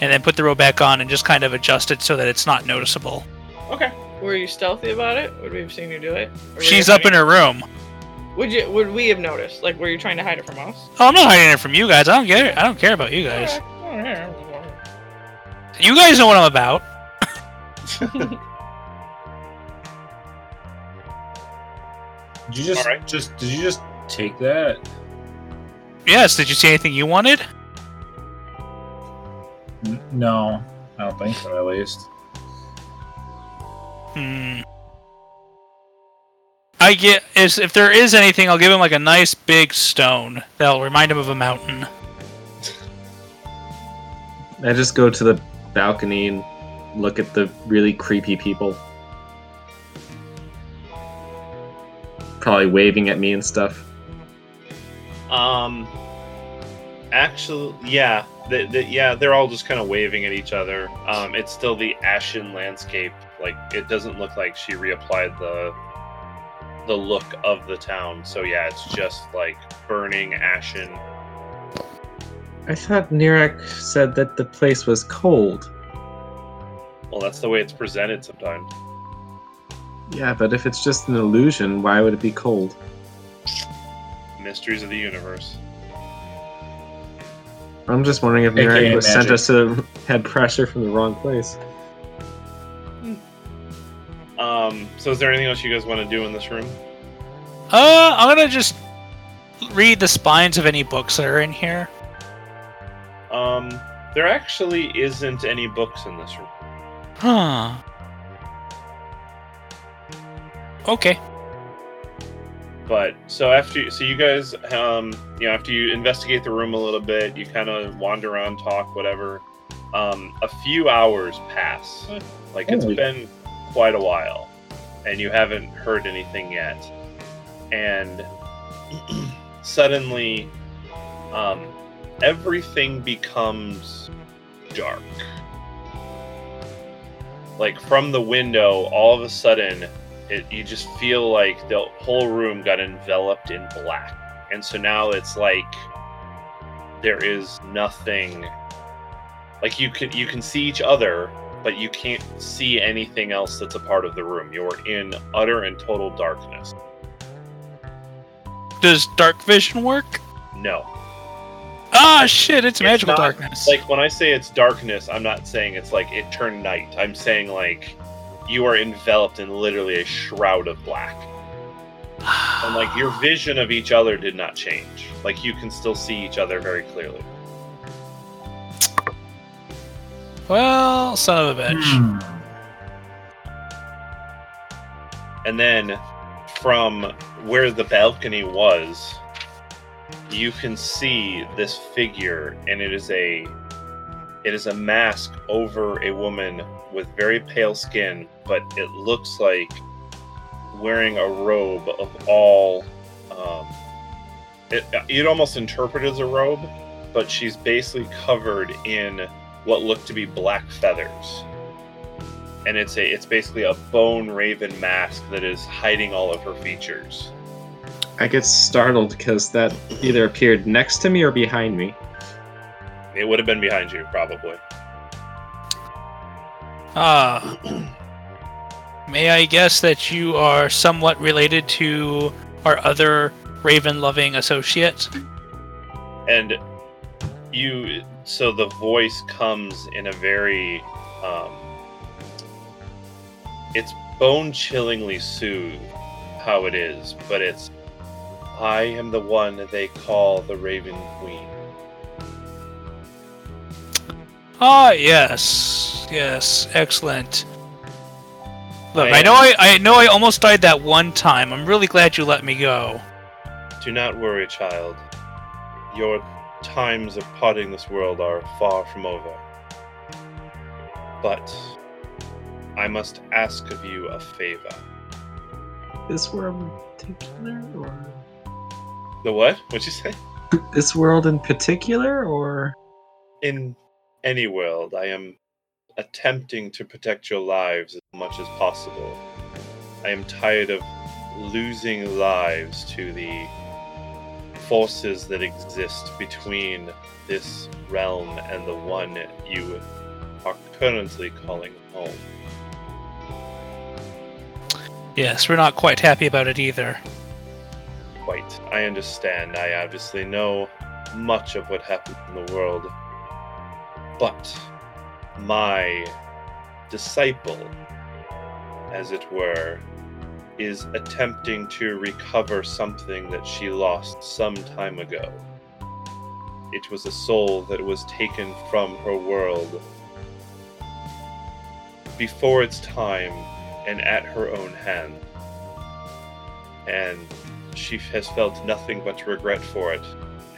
and then put the robe back on, and just kind of adjust it so that it's not noticeable. Okay. Were you stealthy about it? Would we have seen you do it? Or She's up in her room. Would you? Would we have noticed? Like, were you trying to hide it from us? Oh, I'm not hiding it from you guys. I don't care. I don't care about you guys. You guys know what I'm about. Did you just Alright. just did you just take that? Yes. Did you see anything you wanted? N- No, I don't think so. At least. Hmm. I get is if there is anything, I'll give him like a nice big stone that'll remind him of a mountain. I just go to the balcony and look at the really creepy people. Probably waving at me and stuff. Um. Actually, yeah, the, the, yeah, they're all just kind of waving at each other. Um, it's still the ashen landscape. Like it doesn't look like she reapplied the the look of the town. So yeah, it's just like burning ashen. I thought Nirak said that the place was cold. Well, that's the way it's presented sometimes. Yeah, but if it's just an illusion, why would it be cold? Mysteries of the universe. I'm just wondering if AKA Nirak was sent us to had pressure from the wrong place. Um. So is there anything else you guys want to do in this room? Uh, I'm gonna just read the spines of any books that are in here. Um. There actually isn't any books in this room. Huh. Okay. But so after so you guys um you know after you investigate the room a little bit, you kind of wander around, talk, whatever. Um, a few hours pass. Like it's been quite a while, and you haven't heard anything yet. And suddenly, um, everything becomes dark. Like from the window, all of a sudden, it, you just feel like the whole room got enveloped in black. And so now it's like there is nothing. Like you can you can see each other but you can't see anything else that's a part of the room. You're in utter and total darkness. Does dark vision work? no Ah, shit! It's, It's magical not- darkness. like when i say it's darkness i'm not saying it's like it turned night i'm saying like you are enveloped in literally a shroud of black and like your vision of each other did not change like you can still see each other very clearly well, son of a bitch. Hmm. and then from where the balcony was you can see this figure and it is a it is a mask over a woman with very pale skin but it looks like wearing a robe of all um, it, you'd almost interpreted as a robe, but she's basically covered in what look to be black feathers. And it's a it's basically a bone raven mask that is hiding all of her features. I get startled because that either appeared next to me or behind me. It would have been behind you, probably. Ah. may I guess that you are somewhat related to our other raven loving associate? and you so the voice comes in a very um it's bone chillingly soothed how it is but it's i am the one they call the raven queen Ah, yes. Yes. Excellent. Look, I I know I, I know I almost died that one time. I'm really glad you let me go. do not worry child your times of potting this world are far from over but i must ask of you a favor This world in particular, or the what what'd you say this world in particular, or in any world, I am attempting to protect your lives as much as possible. I am tired of losing lives to the forces that exist between this realm and the one you are currently calling home. Yes, we're not quite happy about it either. Quite. I understand. I obviously know much of what happens in the world. But my disciple, as it were, is attempting to recover something that she lost some time ago. It was a soul that was taken from her world before its time and at her own hand. And she has felt nothing but regret for it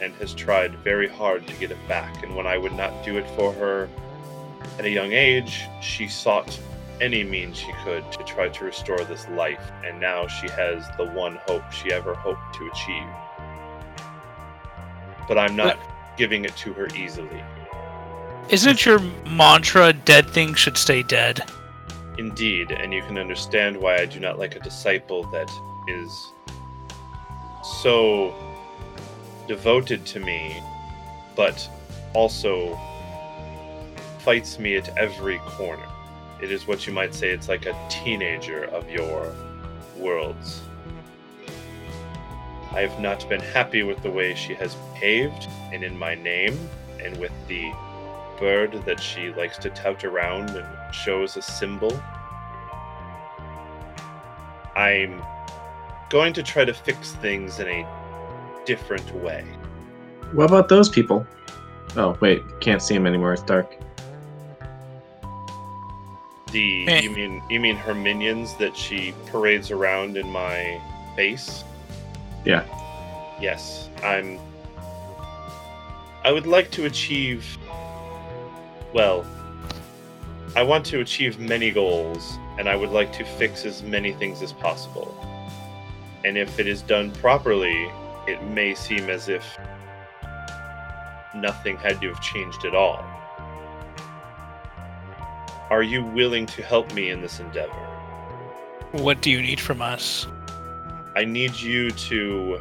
and has tried very hard to get it back. And when I would not do it for her at a young age, she sought any means she could to try to restore this life. And now she has the one hope she ever hoped to achieve. But I'm not giving it to her easily. Isn't your mantra dead things should stay dead? Indeed, and you can understand why I do not like a disciple that is so devoted to me, but also fights me at every corner. It is what you might say it's like a teenager of your worlds. I have not been happy with the way she has behaved, and in my name, and with the bird that she likes to tout around and shows a symbol. I'm going to try to fix things in a different way. what about those people? Oh wait, can't see them anymore. It's dark. The Eh. you mean you mean her minions that she parades around in my face? Yeah. Yes, I'm I would like to achieve well, I want to achieve many goals and I would like to fix as many things as possible. And if it is done properly, it may seem as if nothing had to have changed at all. Are you willing to help me in this endeavor? What do you need from us? I need you to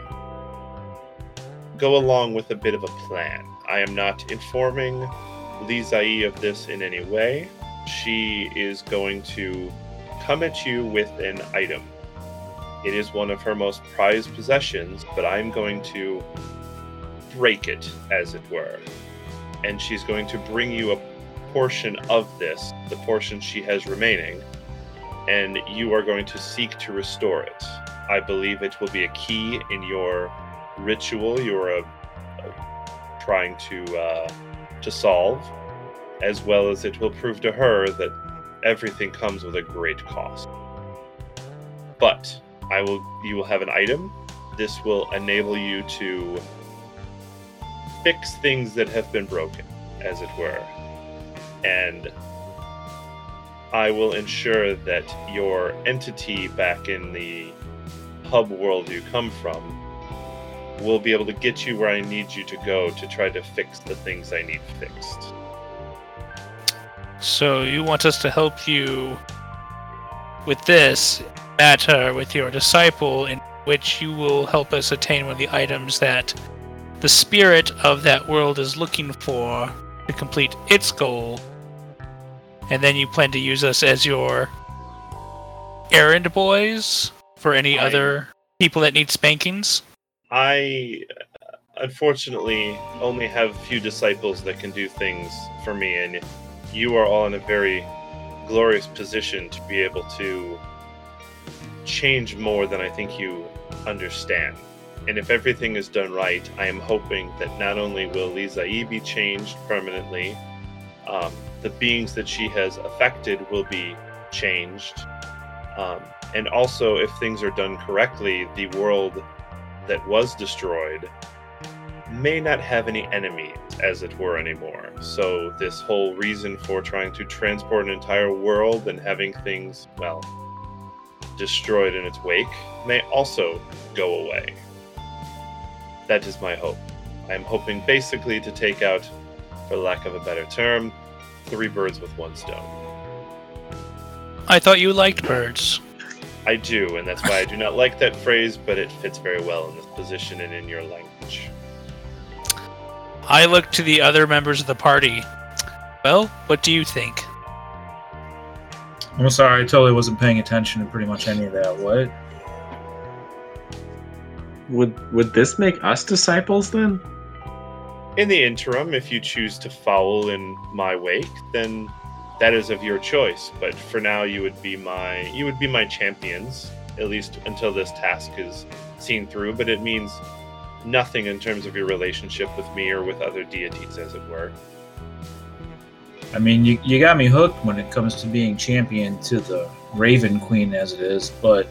go along with a bit of a plan. I am not informing Li Lizai of this in any way. She is going to come at you with an item. It is one of her most prized possessions, but I'm going to break it, as it were. And she's going to bring you a portion of this, the portion she has remaining, and you are going to seek to restore it. I believe it will be a key in your ritual you're uh, trying to uh, to solve, as well as it will prove to her that everything comes with a great cost. But I will you will have an item. This will enable you to fix things that have been broken, as it were. And I will ensure that your entity back in the hub world you come from will be able to get you where I need you to go to try to fix the things I need fixed. So you want us to help you with this matter with your disciple, in which you will help us attain one of the items that the spirit of that world is looking for to complete its goal. And then you plan to use us as your errand boys for any I- other people that need spankings. I uh, unfortunately only have a few disciples that can do things for me, and you are all in a very glorious position to be able to change more than I think you understand. And if everything is done right, I am hoping that not only will Lizai be changed permanently, um, the beings that she has affected will be changed. Um, and also, if things are done correctly, the world that was destroyed may not have any enemies, as it were, anymore. So, this whole reason for trying to transport an entire world and having things, well, destroyed in its wake may also go away. That is my hope. I am hoping basically to take out, for lack of a better term, three birds with one stone. I thought you liked birds. I do, and that's why I do not like that phrase, but it fits very well in this position and in your language. I look to the other members of the party. Well, what do you think? I'm sorry, I totally wasn't paying attention to pretty much any of that. What? Would would this make us disciples then? In the interim, if you choose to follow in my wake, then that is of your choice. But for now, you would be my you would be my champions, at least until this task is seen through. But it means nothing in terms of your relationship with me or with other deities, as it were. I mean, you, you got me hooked when it comes to being champion to the Raven Queen as it is, but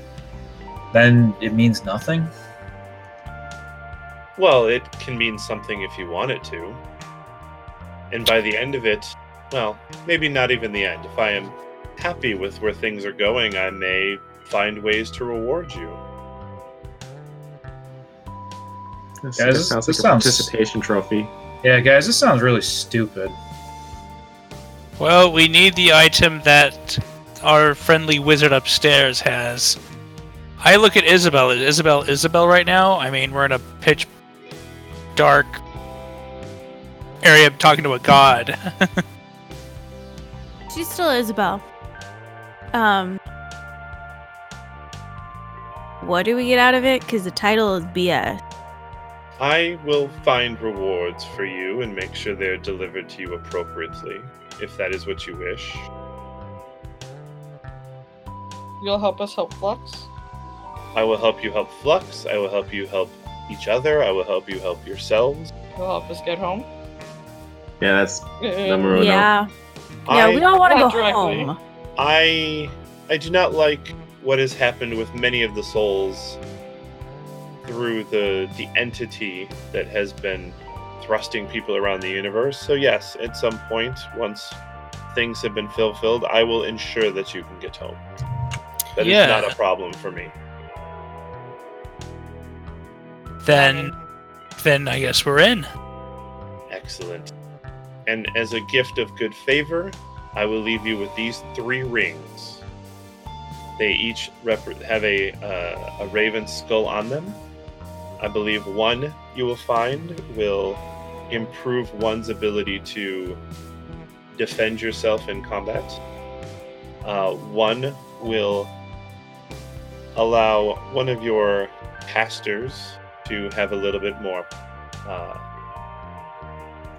then it means nothing. Well, it can mean something if you want it to. And by the end of it, well, maybe not even the end. If I am happy with where things are going, I may find ways to reward you. This, Yeah, this this- sounds this like a sounds- participation trophy. Yeah, guys, this sounds really stupid. Well, we need the item that our friendly wizard upstairs has. I look at Isabel. Is Isabel Isabel right now? I mean, we're in a pitch dark area talking to a god. She's still Isabel. Um, what do we get out of it? Because the title is BS. I will find rewards for you and make sure they're delivered to you appropriately, if that is what you wish. You'll help us help Flux. I will help you help Flux. I will help you help each other. I will help you help yourselves. You'll help us get home. Yeah, that's Uh, number one. yeah. Yeah, we all want to Not go directly. home. I I do not like what has happened with many of the souls through the the entity that has been thrusting people around the universe. So yes, at some point, once things have been fulfilled, I will ensure that you can get home. That is Yeah. not a problem for me. then, then I guess we're in. Excellent. And as a gift of good favor, I will leave you with these three rings. They each rep- have a uh, a raven skull on them. I believe one you will find will improve one's ability to defend yourself in combat. Uh, one will allow one of your pastors to have a little bit more uh,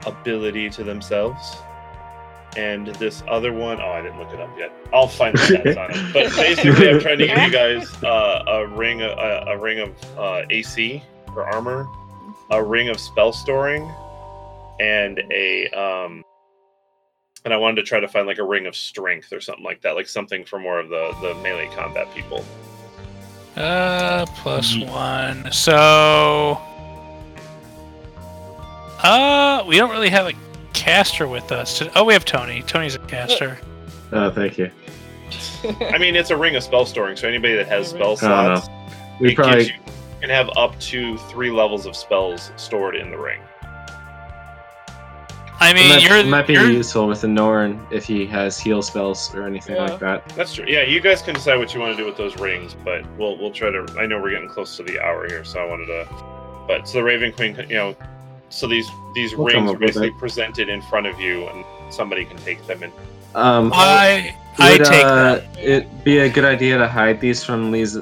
ability to themselves. And this other one, oh, I didn't look it up yet. I'll find the stats on it. But basically, I'm trying to give you guys uh, a ring, a, a ring of uh, AC or armor, a ring of spell storing, and a um, and I wanted to try to find like a ring of strength or something like that, like something for more of the the melee combat people. Uh, one. So, uh, we don't really have a caster with us. Oh, we have Tony. Tony's a caster. Oh, thank you. I mean, it's a ring of spell storing, so anybody that has spell I don't know. slots, We it probably gives you You can have up to three levels of spells stored in the ring. I mean, might, you're, it might be you're useful with the Norn if he has heal spells or anything Yeah. like that. That's true. Yeah, you guys can decide what you want to do with those rings, but we'll we'll try to. I know we're getting close to the hour here, so I wanted to. But so the Raven Queen, you know, so these these We'll rings are basically presented in front of you, and somebody can take them. And Um, I I take uh, that. it be a good idea to hide these from Liz,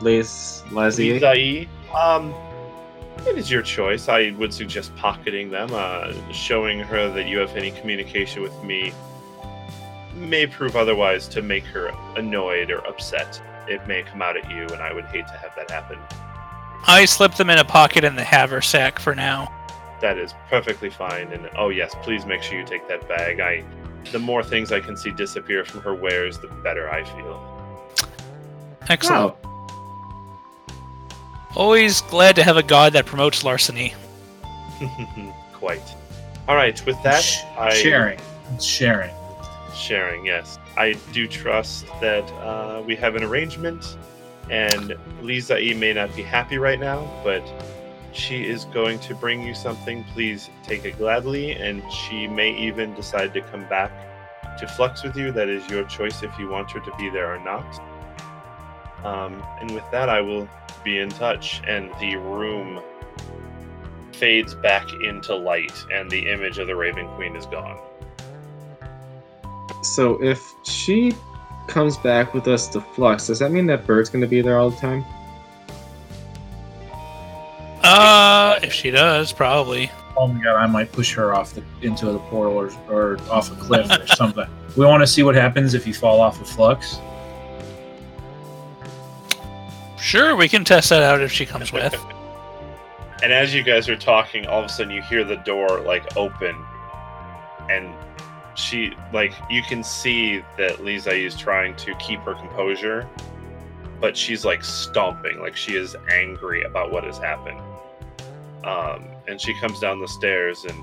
Liz, Lazier? Lizai, um, it is your choice. I would suggest pocketing them, uh, showing her that you have any communication with me may prove otherwise to make her annoyed or upset. It may come out at you, and I would hate to have that happen. I slip them in a pocket in the haversack for now. That is perfectly fine. And oh yes, please make sure you take that bag. I, the more things I can see disappear from her wares, the better I feel. Excellent. Wow. Always glad to have a god that promotes larceny. Quite. All right. With that, Sh- I sharing. Sharing. sharing. Yes, I do trust that uh, we have an arrangement, and Lisa E may not be happy right now, but she is going to bring you something. Please take it gladly, and she may even decide to come back to Flux with you. That is your choice if you want her to be there or not. Um, and with that, I will be in touch, and the room fades back into light, and the image of the Raven Queen is gone. So if she comes back with us to Flux, does that mean that Bird's going to be there all the time? Uh, if she does, probably. Oh my god, I might push her off the into the portal or, or off a cliff or something. We want to see what happens if you fall off a flux. Sure, we can test that out if she comes with. And as you guys are talking, all of a sudden you hear the door like open, and she like you can see that Lisa is trying to keep her composure, but she's like stomping, like she is angry about what has happened. Um, and she comes down the stairs, and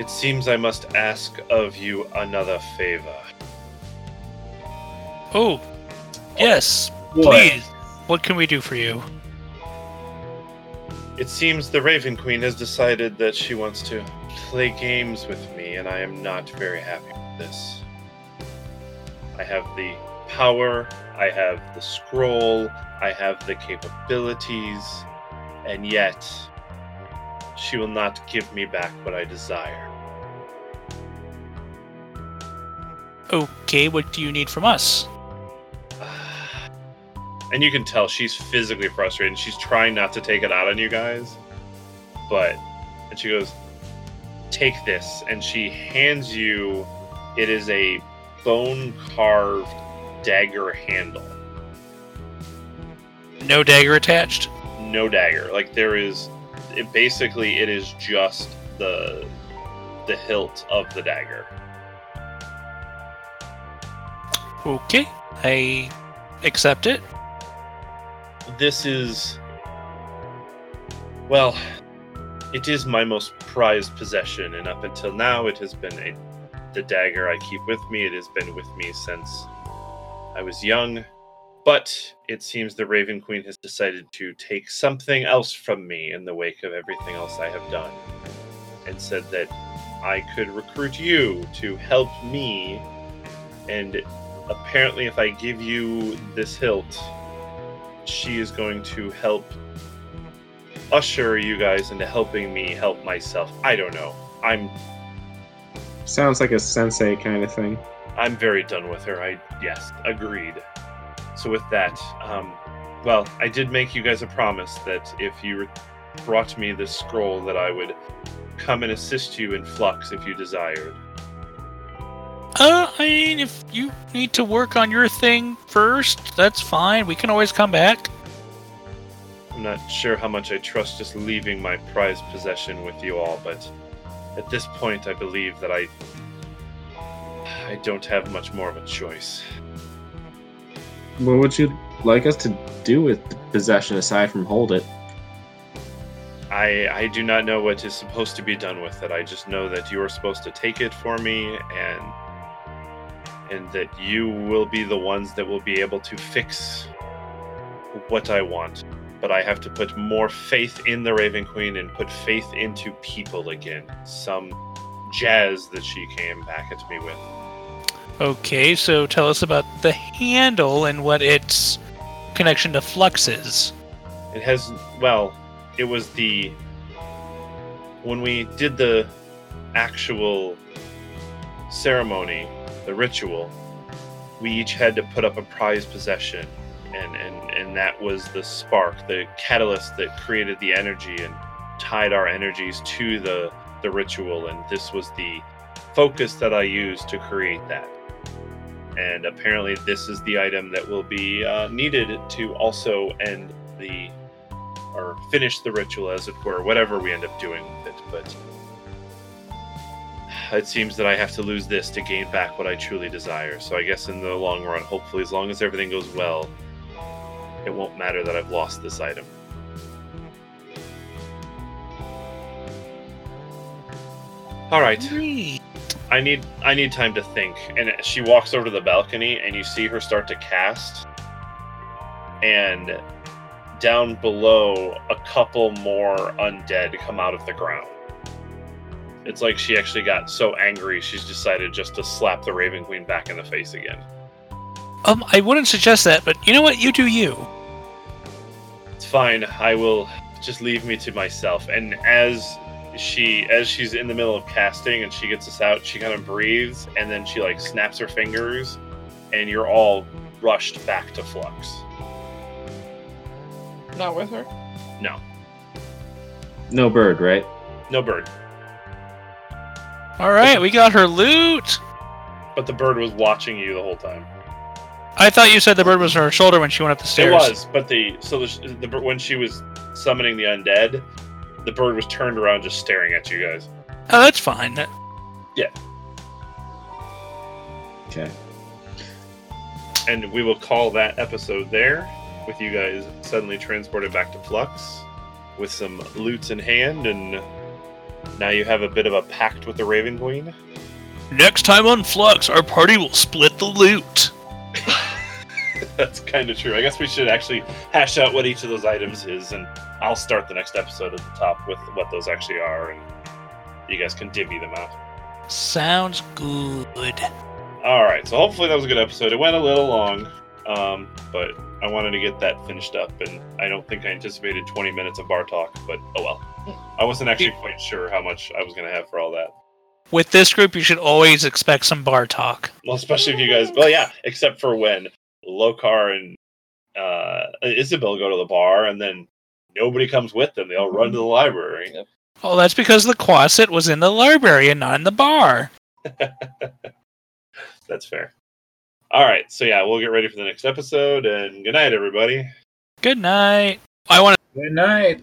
it seems I must ask of you another favor. Oh, yes, What? please. What can we do for you? It seems the Raven Queen has decided that she wants to play games with me, and I am not very happy with this. I have the power, I have the scroll, I have the capabilities, and yet she will not give me back what I desire. Okay, what do you need from us? And you can tell she's physically frustrated and she's trying not to take it out on you guys. But, and she goes, Take this. And she hands you, it is a bone carved dagger handle. No dagger attached. No dagger. Like there is, it basically, it is just the, the hilt of the dagger. Okay, I accept it. This is well it is my most prized possession and up until now it has been a, the dagger i keep with me. It has been with me since i was young. But it seems the raven queen has decided to take something else from me in the wake of everything else i have done and said that i could recruit you to help me. And apparently if i give you this hilt she is going to help usher you guys into helping me help myself. I don't know. I'm Sounds like a sensei kind of thing. I'm very done with her. I yes, agreed. So with that, um, well, I did make you guys a promise that if you brought me this scroll, that I would come and assist you in flux if you desired. Uh, I mean, if you need to work on your thing first, that's fine. We can always come back. I'm not sure how much I trust just leaving my prized possession with you all, but at this point, I believe that I I don't have much more of a choice. What would you like us to do with the possession aside from hold it? I I do not know what is supposed to be done with it. I just know that you are supposed to take it for me and and that you will be the ones that will be able to fix what I want, but I have to put more faith in the Raven Queen and put faith into people again. Some jazz that she came back at me with. Okay, so tell us about the handle and what its connection to Flux is. It has, well, it was the. When we did the actual ceremony, the ritual, we each had to put up a prized possession. And, and, and that was the spark, the catalyst that created the energy and tied our energies to the, the ritual. And this was the focus that I used to create that. And apparently, this is the item that will be uh, needed to also end the or finish the ritual, as it were, whatever we end up doing with it. But it seems that I have to lose this to gain back what I truly desire. So I guess in the long run, hopefully, as long as everything goes well, it won't matter that I've lost this item. All right. I need I need time to think. And she walks over to the balcony and you see her start to cast. And down below a couple more undead come out of the ground. It's like she actually got so angry she's decided just to slap the Raven Queen back in the face again. Um, I wouldn't suggest that, but you know what? You do you. It's fine. I will just leave me to myself. And as she as she's in the middle of casting and she gets us out, she kind of breathes and then she like snaps her fingers and you're all rushed back to flux. Not with her. No. No bird, right? No bird. All right, we got her loot. But the bird was watching you the whole time. I thought you said the bird was on her shoulder when she went up the stairs. It was, but the so the, the when she was summoning the undead, the bird was turned around just staring at you guys. Oh, that's fine. That- Okay. And we will call that episode there with you guys suddenly transported back to Flux with some loots in hand and now you have a bit of a pact with the Raven Queen. Next time on Flux, our party will split the loot. That's kind of true. I guess we should actually hash out what each of those items is, and I'll start the next episode at the top with what those actually are, and you guys can divvy them out. Sounds good. All right, so hopefully that was a good episode. It went a little long, um, but I wanted to get that finished up, and I don't think I anticipated 20 minutes of bar talk, but oh well. I wasn't actually quite sure how much I was going to have for all that. With this group, you should always expect some bar talk. Well, especially if you guys, well, yeah, except for when Lokar and uh, Isabel go to the bar, and then nobody comes with them. They all run to the library. Yep. Oh, that's because the Quasit was in the library and not in the bar. That's fair. All right, so yeah, we'll get ready for the next episode, and good night, everybody. Good night. I want to. Good night.